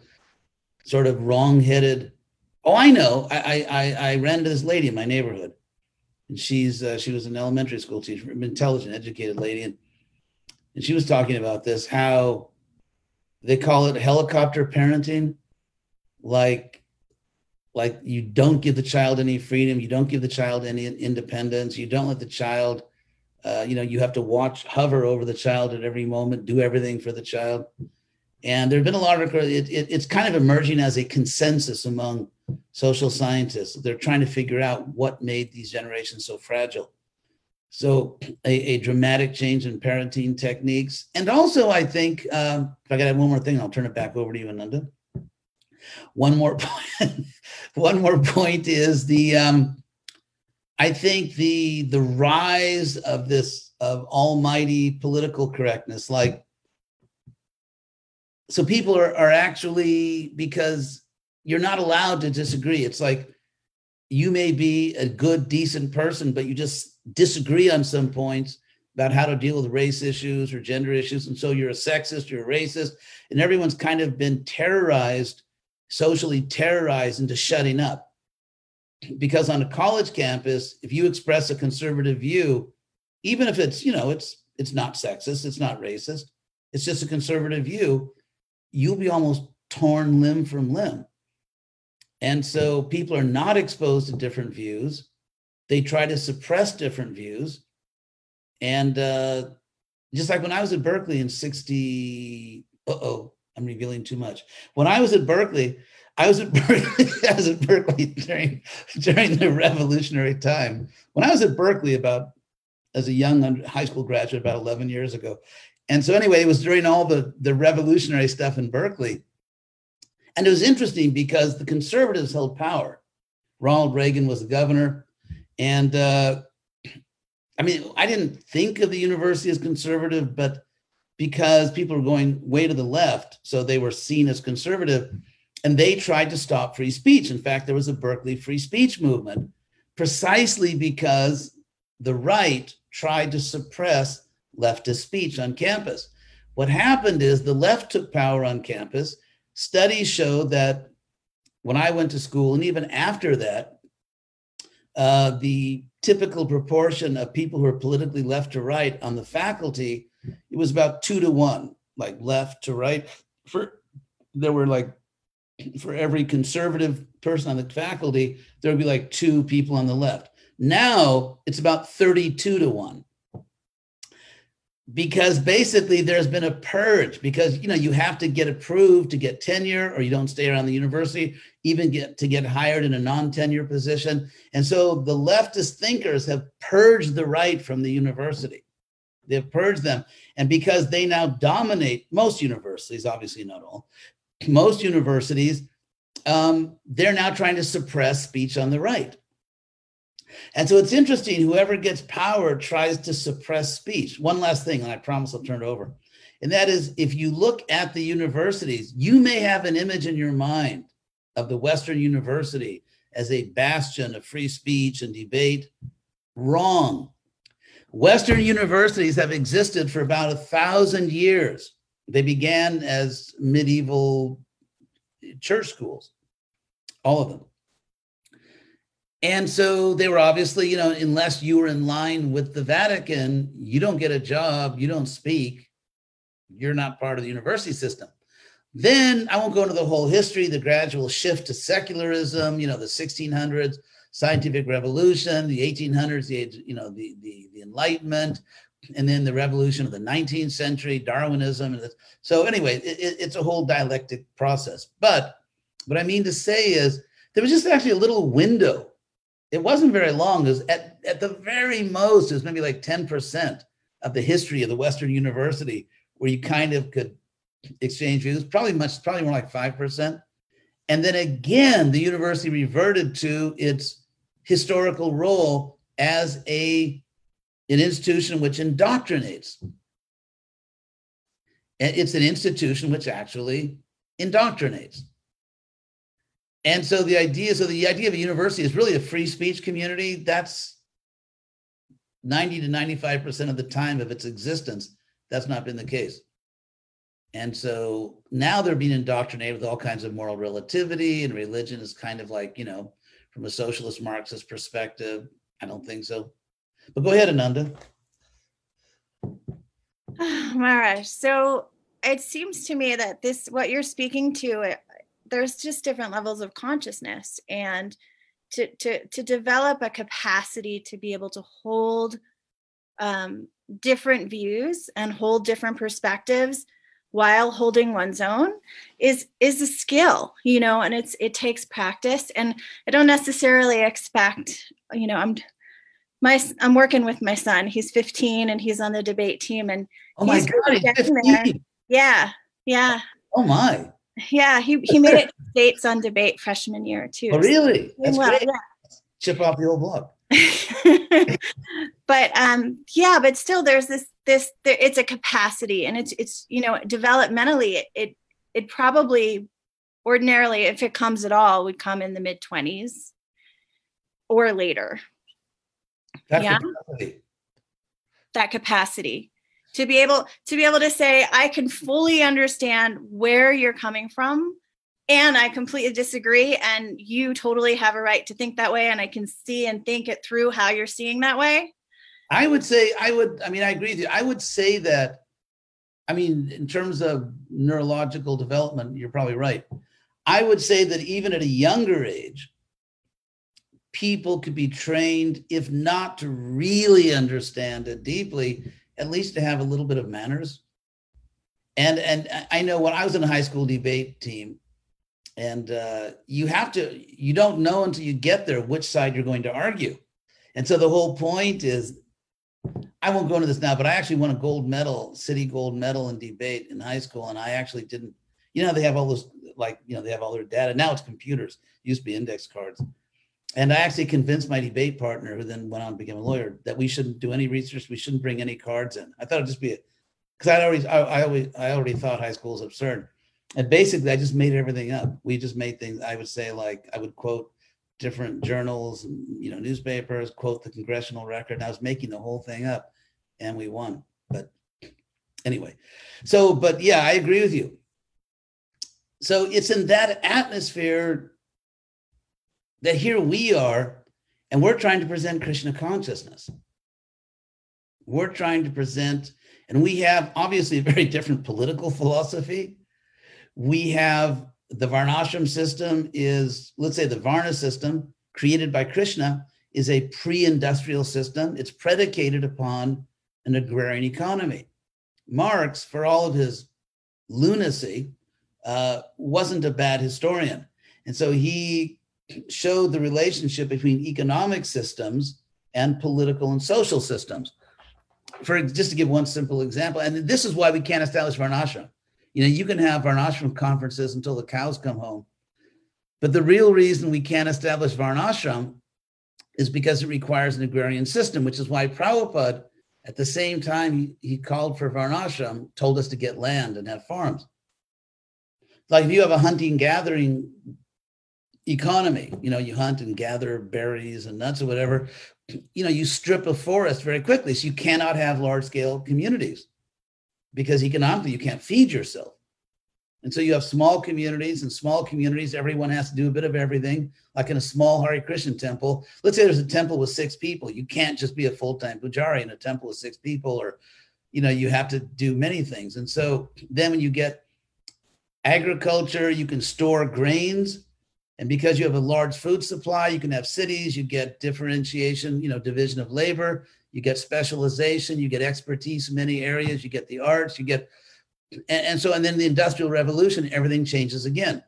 Speaker 3: sort of wrong-headed Oh, I know. I I I ran into this lady in my neighborhood, and she's uh, she was an elementary school teacher, intelligent, educated lady, and and she was talking about this how they call it helicopter parenting, like like you don't give the child any freedom, you don't give the child any independence, you don't let the child, uh, you know, you have to watch, hover over the child at every moment, do everything for the child. And there have been a lot of it, it, it's kind of emerging as a consensus among social scientists. They're trying to figure out what made these generations so fragile. So, a, a dramatic change in parenting techniques. And also, I think, um, if I got one more thing, I'll turn it back over to you, Ananda. One more point, one more point is the, um, I think the the rise of this of almighty political correctness, like so people are, are actually because you're not allowed to disagree. It's like you may be a good, decent person, but you just disagree on some points about how to deal with race issues or gender issues. And so you're a sexist, you're a racist, and everyone's kind of been terrorized, socially terrorized into shutting up. Because on a college campus, if you express a conservative view, even if it's, you know, it's it's not sexist, it's not racist, it's just a conservative view, you'll be almost torn limb from limb. And so people are not exposed to different views. They try to suppress different views. And uh, just like when I was at Berkeley in 60, oh, I'm revealing too much. When I was at Berkeley, I was at Berkeley, I was at Berkeley during, during the revolutionary time. When I was at Berkeley about as a young high school graduate about 11 years ago. And so anyway, it was during all the, the revolutionary stuff in Berkeley. And it was interesting because the conservatives held power. Ronald Reagan was the governor. And uh, I mean, I didn't think of the university as conservative, but because people were going way to the left, so they were seen as conservative, and they tried to stop free speech. In fact, there was a Berkeley free speech movement precisely because the right tried to suppress leftist speech on campus. What happened is the left took power on campus studies show that when I went to school, and even after that, uh, the typical proportion of people who are politically left to right on the faculty, it was about two to one, like left to right. For there were like for every conservative person on the faculty, there would be like two people on the left. Now it's about 32 to one because basically there's been a purge because you know you have to get approved to get tenure or you don't stay around the university even get to get hired in a non-tenure position and so the leftist thinkers have purged the right from the university They've purged them. And because they now dominate most universities, obviously not all, most universities, um, they're now trying to suppress speech on the right. And so it's interesting, whoever gets power tries to suppress speech. One last thing, and I promise I'll turn it over. And that is if you look at the universities, you may have an image in your mind of the Western University as a bastion of free speech and debate. Wrong. Western universities have existed for about a thousand years. They began as medieval church schools, all of them. And so they were obviously, you know, unless you were in line with the Vatican, you don't get a job, you don't speak, you're not part of the university system. Then I won't go into the whole history, the gradual shift to secularism, you know, the 1600s, scientific revolution, the 1800s, the you know, the the, the Enlightenment, and then the revolution of the 19th century, Darwinism. And So anyway, it, it's a whole dialectic process. But what I mean to say is there was just actually a little window. It wasn't very long. It was at, at the very most, it was maybe like 10% of the history of the Western University where you kind of could exchange views, probably much, probably more like 5%. And then again, the university reverted to its historical role as a an institution which indoctrinates. It's an institution which actually indoctrinates. And so the idea, so the idea of a university is really a free speech community. That's 90 to 95% of the time of its existence. That's not been the case. And so now they're being indoctrinated with all kinds of moral relativity, and religion is kind of like, you know, from a socialist Marxist perspective. I don't think so. But go ahead, Ananda.
Speaker 4: Maharaj, so it seems to me that this, what you're speaking to, it, there's just different levels of consciousness, and to to to develop a capacity to be able to hold um, different views and hold different perspectives while holding one's own is is a skill you know and it's it takes practice and i don't necessarily expect you know i'm my i'm working with my son. He's 15 and he's on the debate team and
Speaker 3: oh my god he's 15.
Speaker 4: yeah yeah.
Speaker 3: Oh my.
Speaker 4: Yeah he, he made it states on debate freshman year too.
Speaker 3: Oh really? That's well, great. yeah. chip off the old block.
Speaker 4: But um yeah but still there's this this there, it's a capacity and it's it's you know developmentally it, it it probably ordinarily if it comes at all would come in the mid 20s or later
Speaker 3: that yeah capacity.
Speaker 4: that capacity to be able to be able to say i can fully understand where you're coming from and I completely disagree. And you totally have a right to think that way. And I can see and think it through how you're seeing that way.
Speaker 3: I would say, I would, I mean, I agree with you. I would say that, I mean, in terms of neurological development, you're probably right. I would say that even at a younger age, people could be trained, if not to really understand it deeply, at least to have a little bit of manners. And and I know when I was in a high school debate team, and uh, you have to you don't know until you get there which side you're going to argue. And so the whole point is i won't go into this now but i actually won a gold medal city gold medal in debate in high school and i actually didn't you know they have all those like you know they have all their data? Now it's computers. Used to be index cards and i actually convinced my debate partner who then went on to become a lawyer that we shouldn't do any research. We shouldn't bring any cards in. I thought it'd just be because i already I, I always i already thought high school was absurd. And basically i just made everything up. We just made things i would say like i would quote different journals you know newspapers quote the congressional record and i was making the whole thing up and we won. But anyway so but yeah i agree with you. So it's in that atmosphere that here we are and we're trying to present krishna consciousness. We're trying to present and we have obviously a very different political philosophy. We have the varnashram system is let's say the varna system created by krishna is a pre-industrial system. It's predicated upon an agrarian economy. Marx for all of his lunacy uh, wasn't a bad historian. And so he showed the relationship between economic systems and political and social systems for just to give one simple example, and this is why we can't establish Varnashram. You know, you can have Varnashram conferences until the cows come home. But the real reason we can't establish Varnashram is because it requires an agrarian system, which is why Prabhupada, at the same time he, he called for Varnashram, told us to get land and have farms. Like if you have a hunting gathering economy, you know, you hunt and gather berries and nuts or whatever, you know, you strip a forest very quickly. So you cannot have large scale communities because economically you can't feed yourself. And so you have small communities and small communities, everyone has to do a bit of everything, like in a small Hare Krishna temple. Let's say there's a temple with six people. You can't just be a full-time pujari in a temple with six people, or you know, you have to do many things. And so then when you get agriculture, you can store grains. And because you have a large food supply, you can have cities, you get differentiation, you know, division of labor, you get specialization, you get expertise in many areas, you get the arts, you get and, and so and then the industrial revolution everything changes again.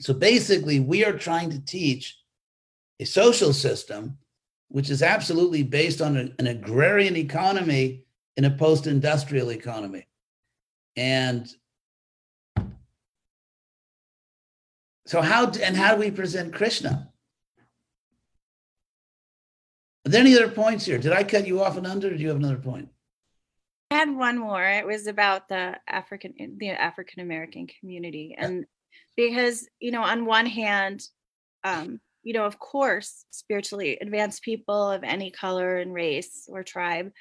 Speaker 3: So basically we are trying to teach a social system which is absolutely based on an, an agrarian economy in a post-industrial economy. And so how and how do we present krishna? Are there any other points here? Did i cut you off and under or do you have another point?
Speaker 4: I had one more. It was about the African the African American community, and because you know, on one hand, um, you know, of course, spiritually advanced people of any color and race or tribe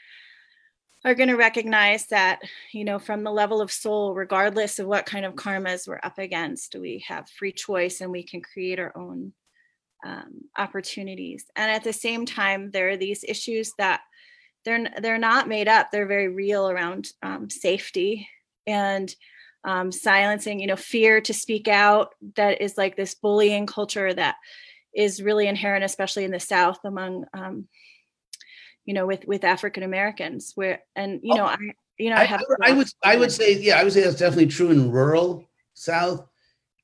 Speaker 4: are going to recognize that you know from the level of soul regardless of what kind of karmas we're up against we have free choice and we can create our own um, opportunities. And at the same time there are these issues that they're they're not made up. They're very real around um, safety and um, silencing you know fear to speak out. That is like this bullying culture that is really inherent especially in the south among um, you know with with african americans where and you oh, know oh, i you know i, have
Speaker 3: I, I would i would say yeah i would say that's definitely true in rural south.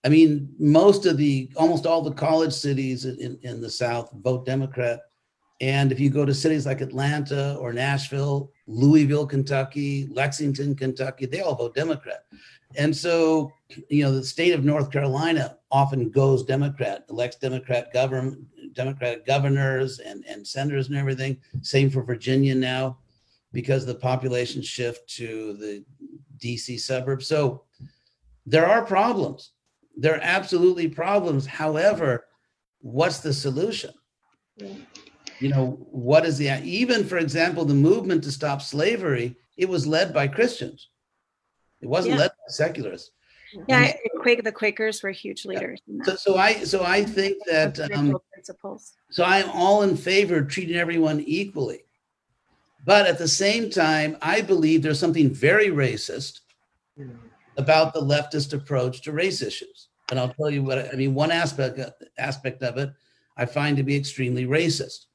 Speaker 3: I mean most of the almost all the college cities in, in the south vote democrat and if you go to cities like Atlanta or Nashville, Louisville, Kentucky, Lexington, Kentucky, they all vote Democrat. And so, you know, the state of North Carolina often goes Democrat, elects Democrat government, Democratic governors and, and senators and everything. Same for Virginia now, because the population shift to the DC suburbs. So there are problems. There are absolutely problems. However, what's the solution? You know what is the even for example the movement to stop slavery it was led by christians it wasn't yeah. led by secularists
Speaker 4: yeah the quakers were huge leaders
Speaker 3: yeah. so, so i so i think that um, principles. so i'm all in favor of treating everyone equally but at the same time i believe there's something very racist about the leftist approach to race issues and i'll tell you what i mean one aspect aspect of it i find to be extremely racist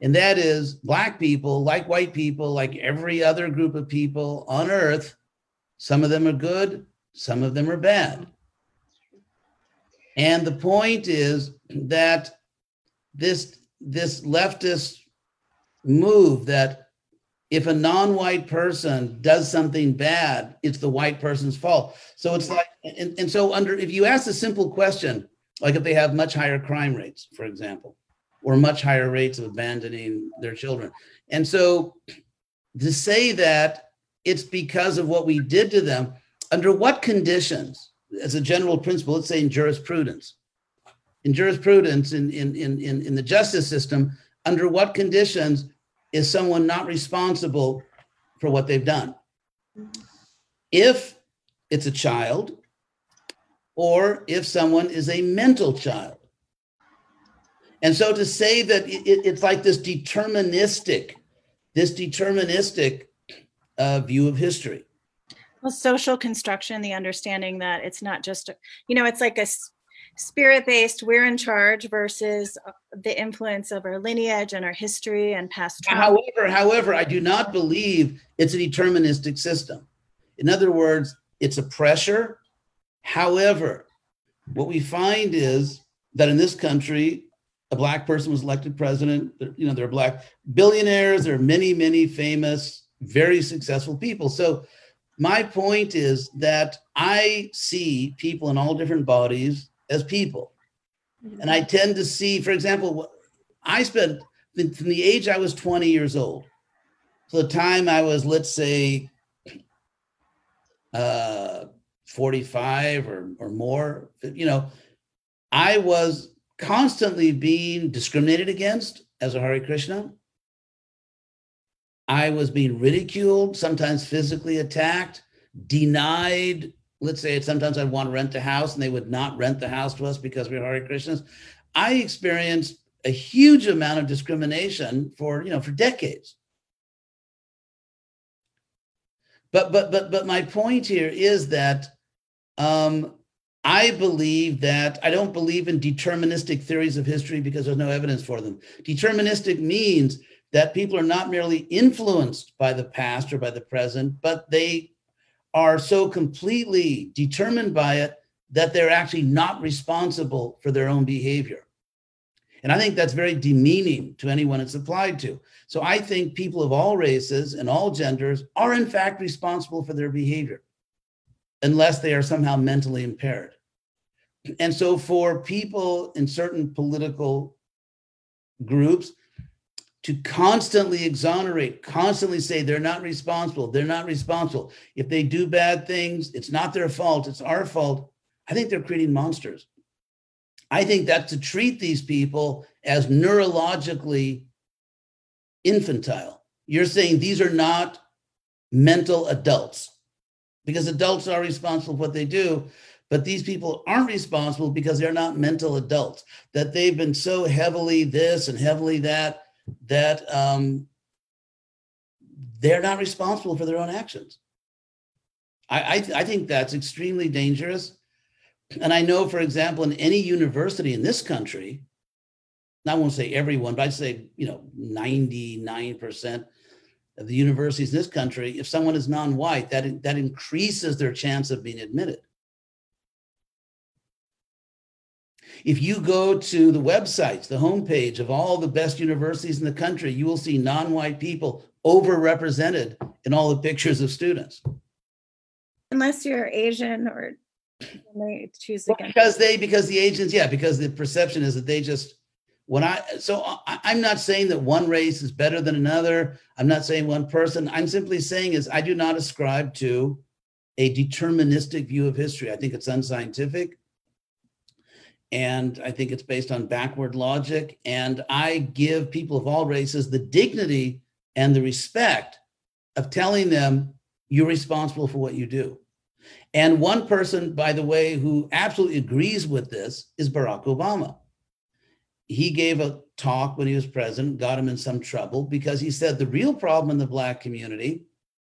Speaker 3: and that is black people, like white people, like every other group of people on earth. Some of them are good, some of them are bad. And the point is that this this leftist move that if a non-white person does something bad, it's the white person's fault. So it's like, and, and so under if you ask a simple question, like if they have much higher crime rates, for example, or much higher rates of abandoning their children. And so to say that it's because of what we did to them, under what conditions, as a general principle, let's say in jurisprudence, in jurisprudence, in, in, in, in, the justice system, under what conditions is someone not responsible for what they've done? If it's a child, or if someone is a mental child. And so to say that it, it's like this deterministic, this deterministic uh, view of history.
Speaker 4: Well, social construction, the understanding that it's not just, you know, it's like a spirit based, we're in charge versus uh, the influence of our lineage and our history and past
Speaker 3: trauma. However, however, I do not believe it's a deterministic system. In other words, it's a pressure. However, what we find is that in this country, a black person was elected president. You know, there are black billionaires. There are many, many famous, very successful people. So my point is that I see people in all different bodies as people. And I tend to see, for example, I spent from the age I was 20 years old to the time I was, let's say, uh, 45 or, or more, you know, I was constantly being discriminated against as a Hare Krishna. I was being ridiculed, sometimes physically attacked, denied. Let's say sometimes I'd want to rent a house and they would not rent the house to us because we are Hare Krishnas. I experienced a huge amount of discrimination for, you know, for decades. But but but but my point here is that um, I believe that I don't believe in deterministic theories of history because there's no evidence for them. Deterministic means that people are not merely influenced by the past or by the present, but they are so completely determined by it that they're actually not responsible for their own behavior. And I think that's very demeaning to anyone it's applied to. So I think people of all races and all genders are, in fact, responsible for their behavior unless they are somehow mentally impaired. And so for people in certain political groups to constantly exonerate, constantly say they're not responsible, they're not responsible. If they do bad things, it's not their fault, it's our fault. I think they're creating monsters. I think that to treat these people as neurologically infantile. You're saying these are not mental adults because adults are responsible for what they do. But these people aren't responsible because they're not mental adults, that they've been so heavily this and heavily that, that um, they're not responsible for their own actions. I, I, I think that's extremely dangerous. And I know, for example, in any university in this country, I won't say everyone, but I'd say, you know, 99% of the universities in this country, if someone is non-white, that, that increases their chance of being admitted. If you go to the websites, the homepage of all the best universities in the country, you will see non-white people overrepresented in all the pictures of students.
Speaker 4: Unless you're Asian or they choose
Speaker 3: well, because they because the agents, yeah, because the perception is that they just when I so I, I'm not saying that one race is better than another. I'm not saying one person. I'm simply saying is I do not ascribe to a deterministic view of history. I think it's unscientific. And I think it's based on backward logic. And I give people of all races the dignity and the respect of telling them you're responsible for what you do. And one person, by the way, who absolutely agrees with this is Barack Obama. He gave a talk when he was president, got him in some trouble because he said the real problem in the Black community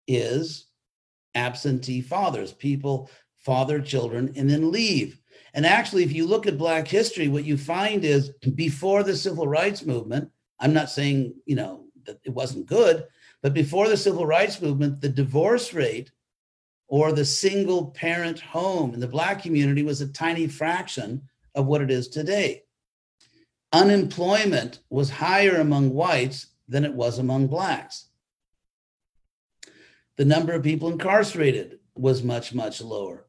Speaker 3: is absentee fathers. People father children and then leave. And actually, if you look at Black history, what you find is before the civil rights movement, I'm not saying, you know, that it wasn't good, but before the civil rights movement, the divorce rate or the single parent home in the Black community was a tiny fraction of what it is today. Unemployment was higher among whites than it was among Blacks. The number of people incarcerated was much, much lower.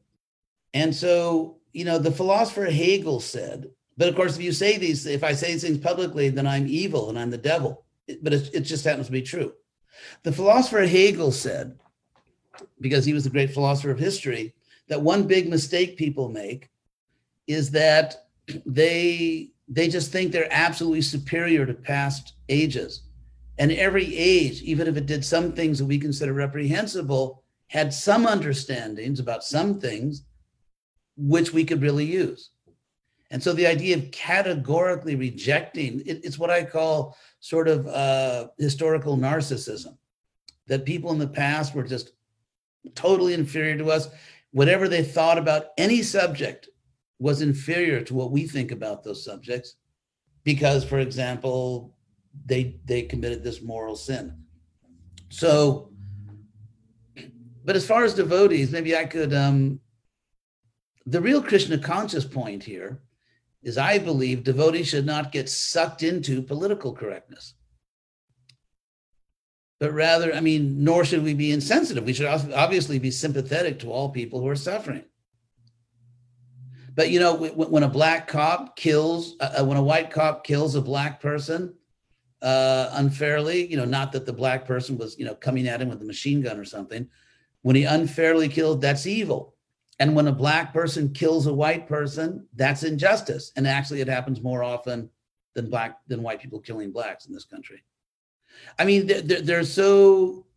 Speaker 3: And so you know, the philosopher Hegel said, but of course, if you say these, if I say these things publicly, then I'm evil and I'm the devil. But it, it just happens to be true. The philosopher Hegel said, because he was a great philosopher of history, that one big mistake people make is that they they just think they're absolutely superior to past ages. And every age, even if it did some things that we consider reprehensible, had some understandings about some things which we could really use. And so the idea of categorically rejecting it, it's what I call sort of uh, historical narcissism, that people in the past were just totally inferior to us. Whatever they thought about any subject was inferior to what we think about those subjects, because, for example, they they committed this moral sin. So, but as far as devotees, maybe I could um, the real Krishna conscious point here is I believe devotees should not get sucked into political correctness. But rather, I mean, nor should we be insensitive. We should obviously be sympathetic to all people who are suffering. But you know, when a black cop kills, uh, uh, when a white cop kills a black person uh, unfairly, you know, not that the black person was, you know, coming at him with a machine gun or something. When he unfairly killed, that's evil. And when a black person kills a white person, that's injustice. And actually, it happens more often than black than white people killing blacks in this country. I mean, they're, they're so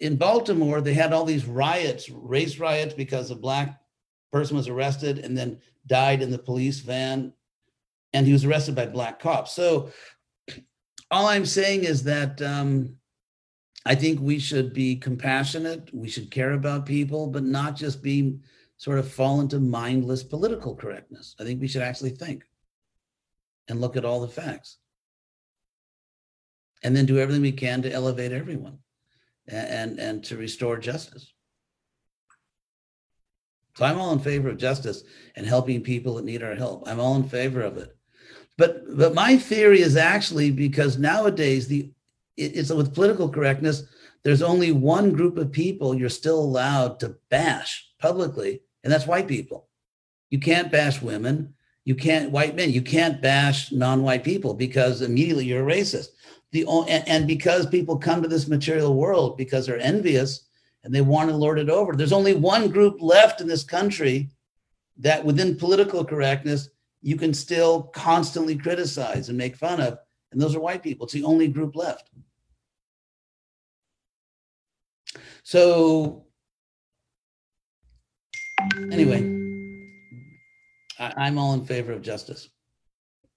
Speaker 3: in Baltimore, they had all these riots, race riots, because of black person was arrested and then died in the police van and he was arrested by black cops. So all I'm saying is that um, I think we should be compassionate. We should care about people, but not just be sort of fall into mindless political correctness. I think we should actually think and look at all the facts and then do everything we can to elevate everyone and, and, and to restore justice. So I'm all in favor of justice and helping people that need our help. I'm all in favor of it. But but my theory is actually because nowadays the it's with political correctness, there's only one group of people you're still allowed to bash publicly, and that's white people. You can't bash women, you can't white men, you can't bash non-white people because immediately you're a racist. The and, because people come to this material world because they're envious and they want to lord it over. There's only one group left in this country that within political correctness, you can still constantly criticize and make fun of. And those are white people. It's the only group left. So, anyway, I, am all in favor of justice.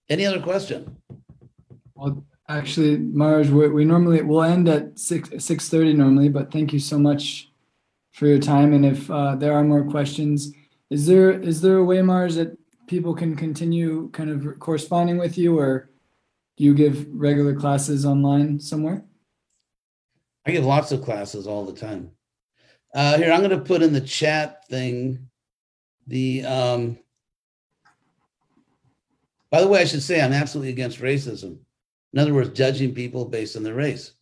Speaker 3: Any other question?
Speaker 1: Well, Actually, Maharaj, we, normally we'll end at six six thirty normally, but thank you so much for your time. And if uh, there are more questions, is there is there a way, Maharaj, that people can continue kind of corresponding with you, or do you give regular classes online somewhere?
Speaker 3: I give lots of classes all the time. Uh, here, I'm going to put in the chat thing the. Um, by the way, I should say I'm absolutely against racism. In other words, judging people based on their race.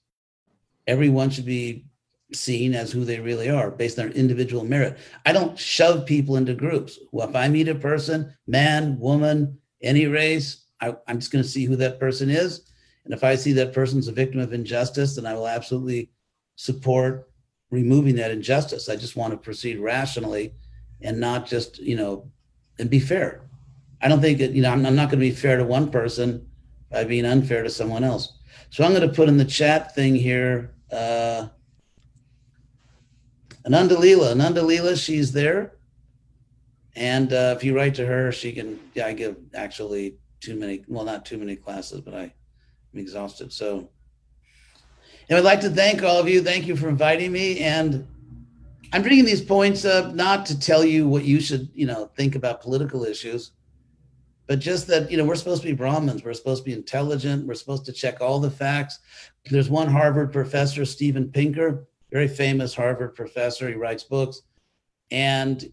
Speaker 3: Everyone should be seen as who they really are based on their individual merit. I don't shove people into groups. Well, if I meet a person, man, woman, any race, I, am just going to see who that person is. And if I see that person's a victim of injustice, then I will absolutely support removing that injustice. I just want to proceed rationally and not just, you know, and be fair. I don't think you know, I'm, I'm not going to be fair to one person by being unfair to someone else. So I'm going to put in the chat thing here. Uh, Ananda Leela, Ananda Leela, she's there. And uh, if you write to her, she can, yeah, I give actually too many, well, not too many classes, but I, am exhausted. So, and I'd like to thank all of you. Thank you for inviting me. And I'm bringing these points up not to tell you what you should, you know, think about political issues, but just that you know we're supposed to be brahmins. We're supposed to be intelligent. We're supposed to check all the facts. There's one harvard professor steven pinker very famous harvard professor. He writes books. And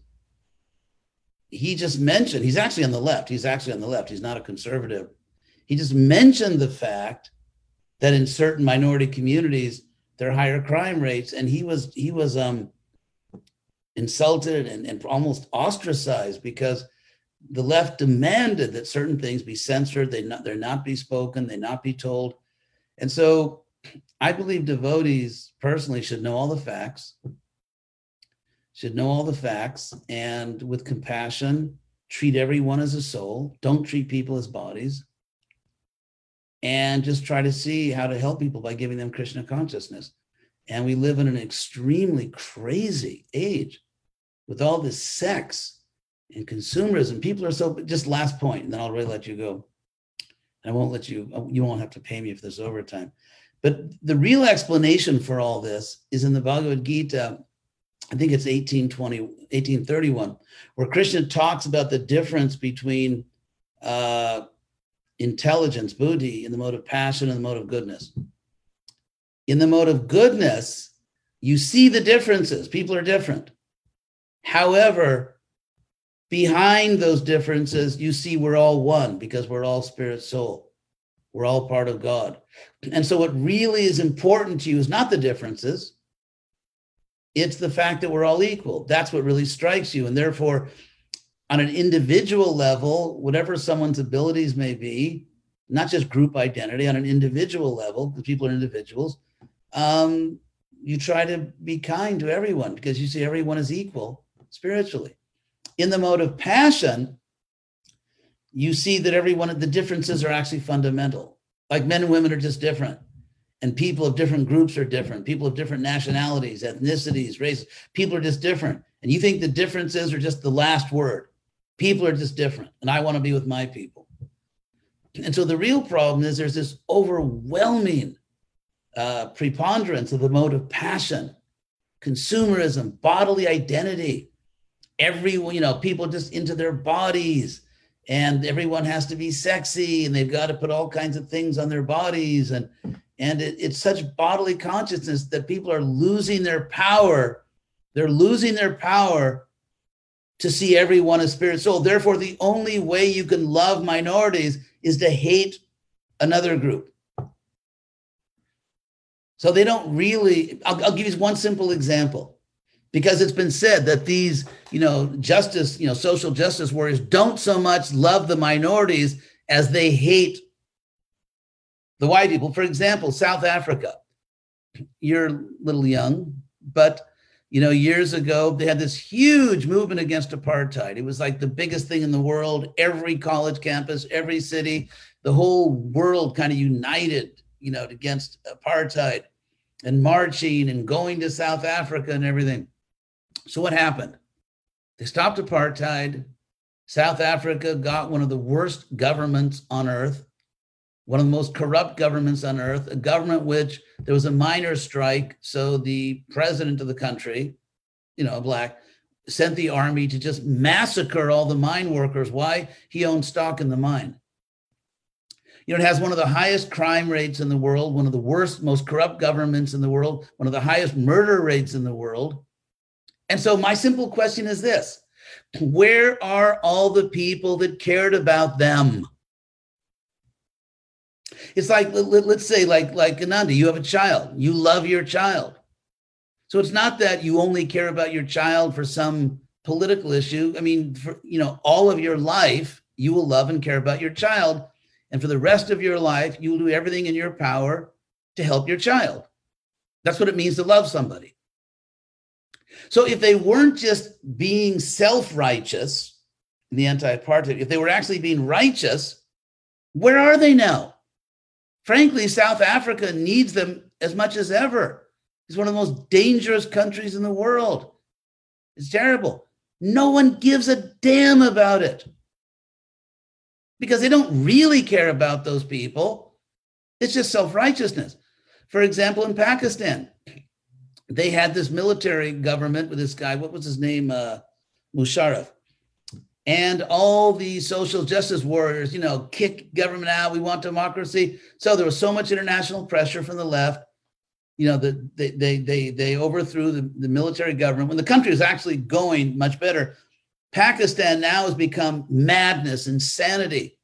Speaker 3: he just mentioned he's actually on the left. He's actually on the left. He's not a conservative. He just mentioned the fact that in certain minority communities there are higher crime rates. And he was he was um insulted and, and almost ostracized because the left demanded that certain things be censored, they not, they're not be spoken, they not be told. And so I believe devotees personally should know all the facts, should know all the facts, and with compassion, treat everyone as a soul. Don't treat people as bodies. And just try to see how to help people by giving them Krishna consciousness. And we live in an extremely crazy age with all this sex and consumerism. People are so just last point, and then I'll really let you go. I won't let you, you won't have to pay me if there's overtime. But the real explanation for all this is in the Bhagavad Gita, I think it's 1820, 1831, where Krishna talks about the difference between uh, intelligence, buddhi, in the mode of passion and the mode of goodness. In the mode of goodness, you see the differences. People are different. However, behind those differences, you see we're all one because we're all spirit soul. We're all part of God. And so, what really is important to you is not the differences, it's the fact that we're all equal. That's what really strikes you. And therefore, on an individual level, whatever someone's abilities may be, not just group identity, on an individual level, because people are individuals, um, you try to be kind to everyone because you see everyone is equal spiritually. In the mode of passion, you see that everyone, the differences are actually fundamental. Like men and women are just different. And people of different groups are different. People of different nationalities, ethnicities, races, people are just different. And you think the differences are just the last word. People are just different. And I want to be with my people. And so the real problem is there's this overwhelming uh, preponderance of the mode of passion, consumerism, bodily identity. Everyone, you know, people just into their bodies, and everyone has to be sexy, and they've got to put all kinds of things on their bodies, and and it, it's such bodily consciousness that people are losing their power. They're losing their power to see everyone as spirit soul. Therefore, the only way you can love minorities is to hate another group. So they don't really, I'll, I'll, give you one simple example because it's been said that these, you know, justice, you know, social justice warriors don't so much love the minorities as they hate the white people. For example, South Africa. You're a little young, but you know, years ago, they had this huge movement against apartheid. It was like the biggest thing in the world. Every college campus, every city, the whole world kind of united you know, against apartheid and marching and going to South Africa and everything. So what happened? They stopped apartheid. South Africa got one of the worst governments on earth, one of the most corrupt governments on earth, a government which there was a miners' strike. So the president of the country, you know, a black, sent the army to just massacre all the mine workers. Why? He owned stock in the mine. You know, it has one of the highest crime rates in the world, one of the worst, most corrupt governments in the world, one of the highest murder rates in the world. And so, my simple question is this Where are all the people that cared about them? It's like, let's say, like, like Ananda, you have a child, you love your child. So it's not that you only care about your child for some political issue. I mean, for, you know, all of your life, you will love and care about your child and for the rest of your life, you will do everything in your power to help your child. That's what it means to love somebody. So if they weren't just being self righteous in the anti apartheid, if they were actually being righteous, where are they now? Frankly, South Africa needs them as much as ever. It's one of the most dangerous countries in the world. It's terrible. No one gives a damn about it because they don't really care about those people. It's just self righteousness. For example, in Pakistan, they had this military government with this guy, what was his name? Uh, Musharraf. And all the social justice warriors, you know, kick government out. We want democracy. So there was so much international pressure from the left, you know, that they, they, they, they overthrew the, the military government when the country was actually going much better. Pakistan now has become madness, insanity,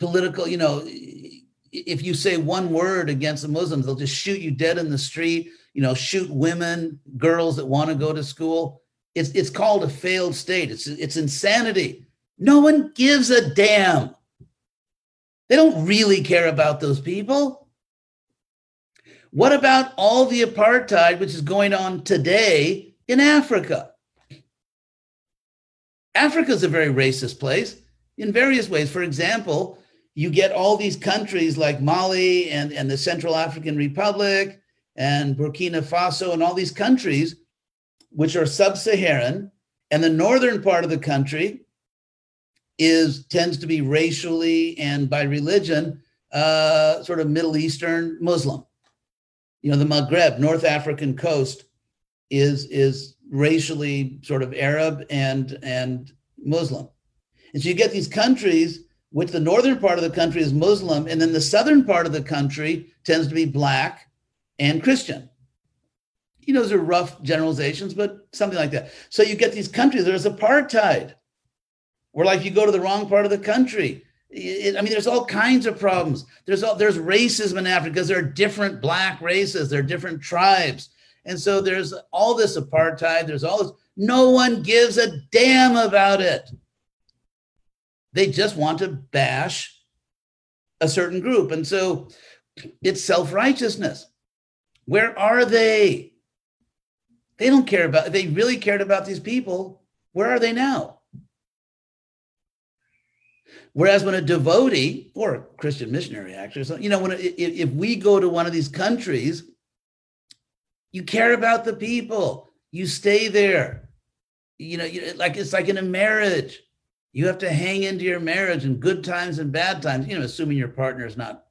Speaker 3: political. You know, if you say one word against the Muslims, they'll just shoot you dead in the street. You know, shoot women, girls that want to go to school. It's it's called a failed state. It's it's insanity. No one gives a damn. They don't really care about those people. What about all the apartheid which is going on today in Africa? Africa is a very racist place in various ways. For example, you get all these countries like Mali and, and the Central African Republic and Burkina Faso and all these countries, which are sub-Saharan, and the northern part of the country is tends to be racially and by religion uh, sort of Middle Eastern Muslim. You know, the Maghreb, North African coast, is is racially sort of Arab and and Muslim. And so you get these countries which the northern part of the country is Muslim, and then the southern part of the country tends to be black and Christian. You know, those are rough generalizations, but something like that. So you get these countries, there's apartheid, where like you go to the wrong part of the country. It, I mean, there's all kinds of problems. There's all, there's racism in Africa because there are different black races, there are different tribes, and so there's all this apartheid. There's all this. No one gives a damn about it. They just want to bash a certain group, and so it's self righteousness. Where are they? They don't care about. They really cared about these people. Where are they now? Whereas when a devotee or a Christian missionary, actually, so, you know, when if, if we go to one of these countries, you care about the people. You stay there. You know, you, like it's like in a marriage. You have to hang into your marriage in good times and bad times. You know, assuming your partner is not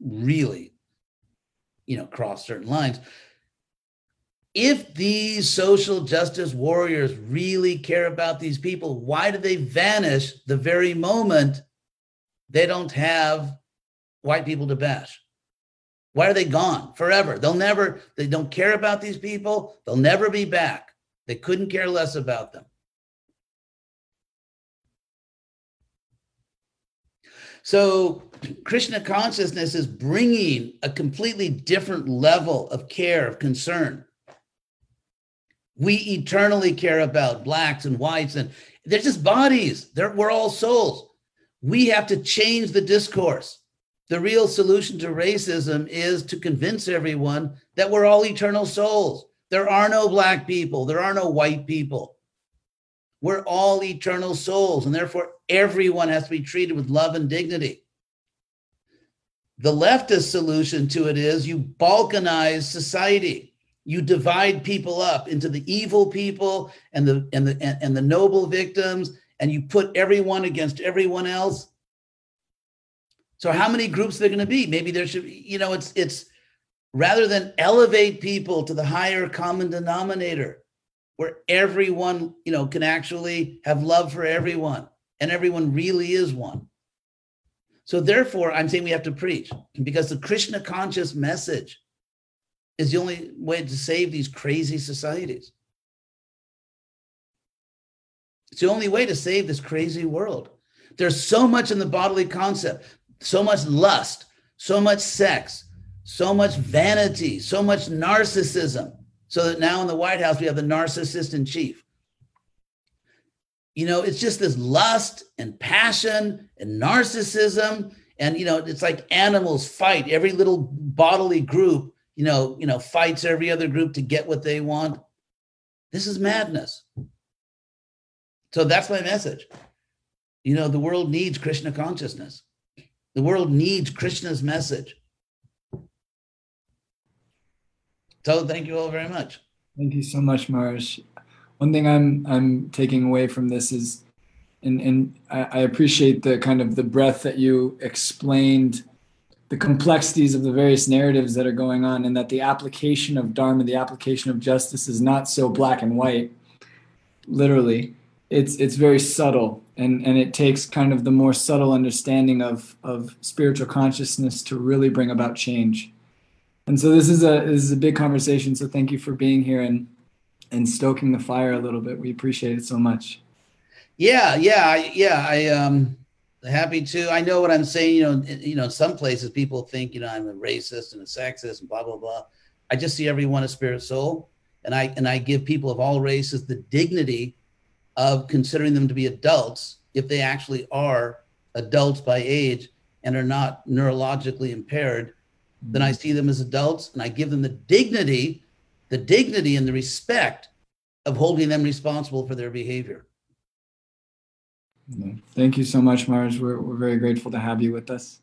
Speaker 3: really, you know, cross certain lines. If these social justice warriors really care about these people, why do they vanish the very moment they don't have white people to bash? Why are they gone forever? They'll never, they don't care about these people. They'll never be back. They couldn't care less about them. So, Krishna consciousness is bringing a completely different level of care, of concern. We eternally care about blacks and whites, and they're just bodies. They're, we're all souls. We have to change the discourse. The real solution to racism is to convince everyone that we're all eternal souls. There are no black people, there are no white people. We're all eternal souls, and therefore everyone has to be treated with love and dignity. The leftist solution to it is you balkanize society. You divide people up into the evil people and the and the and, and the noble victims, and you put everyone against everyone else. So how many groups are there going to be? Maybe there should, you know, it's it's rather than elevate people to the higher common denominator, where everyone, you know, can actually have love for everyone and everyone really is one. So therefore, I'm saying we have to preach because the Krishna conscious message is the only way to save these crazy societies. It's the only way to save this crazy world. There's so much in the bodily concept, so much lust, so much sex, so much vanity, so much narcissism so that now in the White House, we have the narcissist in chief. You know, it's just this lust and passion and narcissism. And, you know, it's like animals fight. Every little bodily group, you know, you know, fights every other group to get what they want. This is madness. So that's my message. You know, the world needs Krishna consciousness. The world needs Krishna's message. So thank you all very much.
Speaker 1: Thank you so much, Maharaj. One thing I'm I'm taking away from this is, and and I, I appreciate the kind of the breadth that you explained the complexities of the various narratives that are going on, and that the application of dharma, the application of justice, is not so black and white. Literally, it's it's very subtle, and and it takes kind of the more subtle understanding of of spiritual consciousness to really bring about change and so this is a this is a big conversation. So thank you for being here and and stoking the fire a little bit. We appreciate it so much.
Speaker 3: Yeah, yeah, yeah. I um happy to. I know what I'm saying. You know, you know, some places people think you know I'm a racist and a sexist and blah blah blah. I just see everyone as spirit soul, and I and I give people of all races the dignity of considering them to be adults if they actually are adults by age and are not neurologically impaired then I see them as adults and I give them the dignity, the dignity and the respect of holding them responsible for their behavior.
Speaker 1: Thank you so much, Mars. We're, we're very grateful to have you with us.